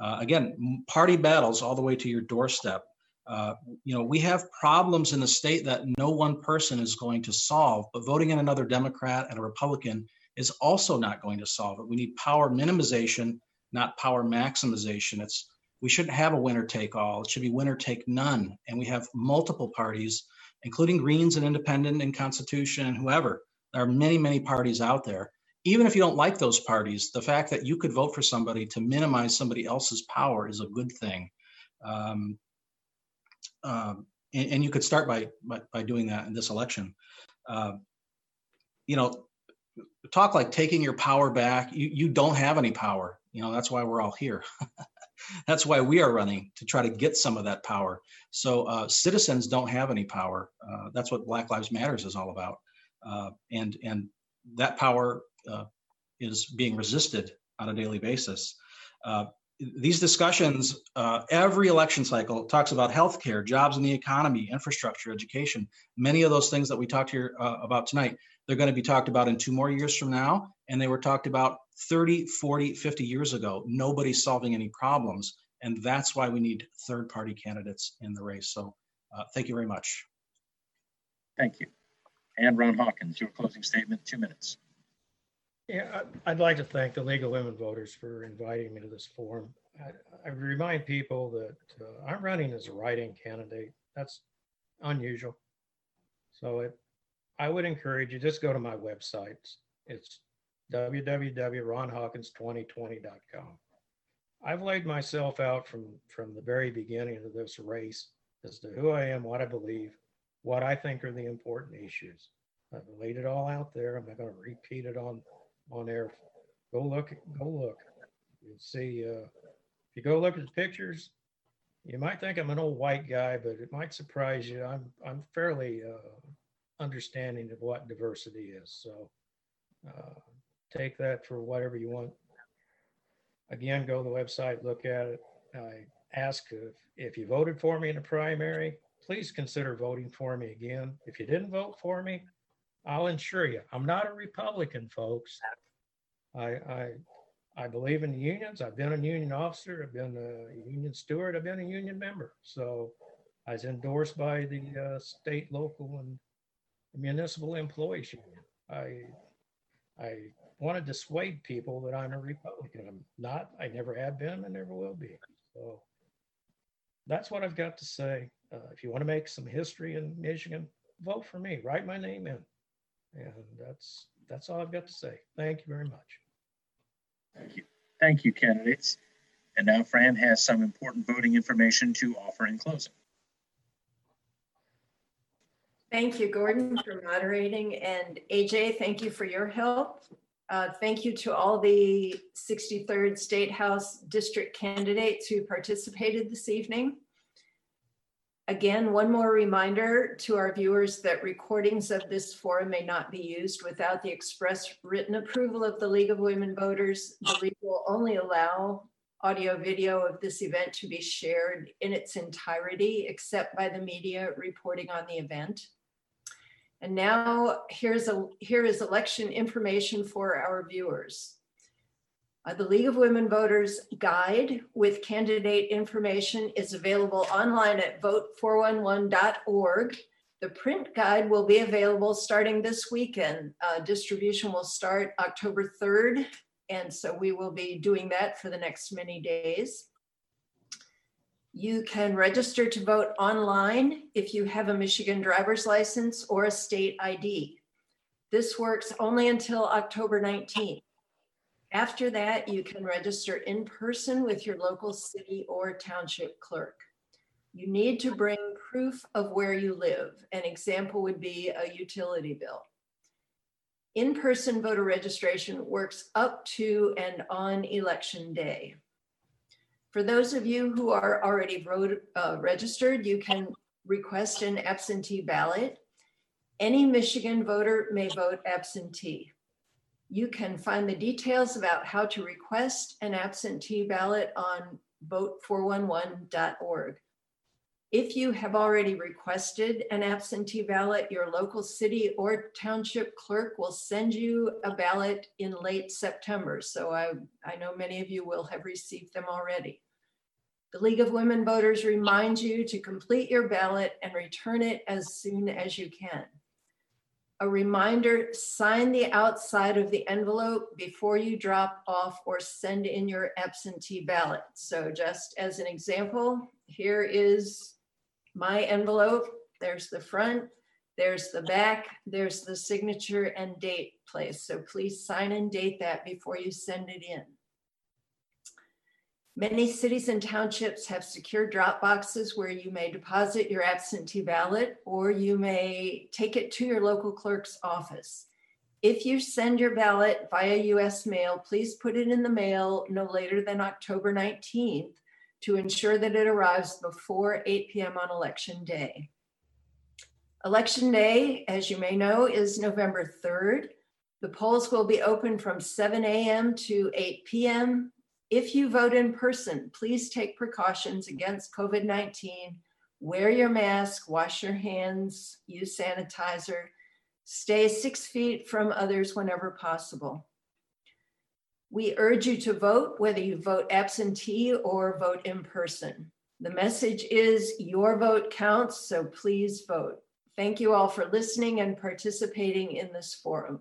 Uh, again, party battles all the way to your doorstep. Uh, you know, we have problems in the state that no one person is going to solve, but voting in another Democrat and a Republican is also not going to solve it. We need power minimization, not power maximization. It's we shouldn't have a winner take all. It should be winner take none. And we have multiple parties, including Greens and Independent and Constitution and whoever. There are many, many parties out there even if you don't like those parties, the fact that you could vote for somebody to minimize somebody else's power is a good thing. Um, um, and, and you could start by, by, by doing that in this election. Uh, you know, talk like taking your power back. You, you don't have any power. You know, that's why we're all here. that's why we are running to try to get some of that power. So uh, citizens don't have any power. Uh, that's what Black Lives Matters is all about. Uh, and and that power uh, is being resisted on a daily basis. Uh, these discussions, uh, every election cycle talks about healthcare, jobs in the economy, infrastructure, education. Many of those things that we talked here about tonight, they're going to be talked about in two more years from now. And they were talked about 30, 40, 50 years ago. Nobody's solving any problems. And that's why we need third party candidates in the race. So uh, thank you very much. Thank you. And Ron Hawkins, your closing statement, two minutes. Yeah, I- I'd like to thank the League of Women Voters for inviting me to this forum. I, I remind people that uh, I'm running as a write-in candidate. That's unusual. So it, I would encourage you, just go to my website. It's www.ronhawkins2020.com. I've laid myself out from, from the very beginning of this race as to who I am, what I believe, what I think are the important issues. I've laid it all out there. I'm not going to repeat it on on air. Go look, go look. You'll see, uh, if you go look at the pictures, you might think I'm an old white guy, but it might surprise you. I'm, I'm fairly, uh, understanding of what diversity is. So, uh, take that for whatever you want. Again, go to the website, look at it. I ask if, if you voted for me in the primary, please consider voting for me again. If you didn't vote for me, I'll ensure you, I'm not a Republican, folks. I, I, I believe in the unions. I've been a union officer. I've been a union steward. I've been a union member. So I was endorsed by the uh, state, local, and municipal employees union. I, I want to dissuade people that I'm a Republican. I'm not. I never have been and never will be. So that's what I've got to say. Uh, if you want to make some history in Michigan, vote for me. Write my name in. And that's that's all I've got to say. Thank you very much. Thank you. Thank you, candidates. And now Fran has some important voting information to offer in closing. Thank you, Gordon, for moderating. And AJ, thank you for your help. Uh, Thank you to all the 63rd State House District candidates who participated this evening. Again, one more reminder to our viewers that recordings of this forum may not be used without the express written approval of the League of Women Voters. The league will only allow audio video of this event to be shared in its entirety, except by the media reporting on the event. And now here's a here is election information for our viewers. Uh, the League of Women Voters Guide with candidate information is available online at vote411.org. The print guide will be available starting this weekend. Uh, distribution will start October 3rd, and so we will be doing that for the next many days. You can register to vote online if you have a Michigan driver's license or a state ID. This works only until October 19th. After that, you can register in person with your local city or township clerk. You need to bring proof of where you live. An example would be a utility bill. In-person voter registration works up to and on election day. For those of you who are already uh, registered, you can request an absentee ballot. Any Michigan voter may vote absentee. You can find the details about how to request an absentee ballot on vote411.org. If you have already requested an absentee ballot, your local city or township clerk will send you a ballot in late September. So I, I know many of you will have received them already. The League of Women Voters reminds you to complete your ballot and return it as soon as you can. A reminder, sign the outside of the envelope before you drop off or send in your absentee ballot. So just as an example, here is my envelope. There's the front, there's the back, there's the signature and date place. So please sign and date that before you send it in. Many cities and townships have secure drop boxes where you may deposit your absentee ballot or you may take it to your local clerk's office. If you send your ballot via US mail, please put it in the mail no later than October 19th to ensure that it arrives before 8 p.m. on election day. Election day, as you may know, is November 3rd. The polls will be open from 7 a.m. to 8 p.m. If you vote in person, please take precautions against COVID 19. Wear your mask, wash your hands, use sanitizer, stay six feet from others whenever possible. We urge you to vote, whether you vote absentee or vote in person. The message is your vote counts, so please vote. Thank you all for listening and participating in this forum.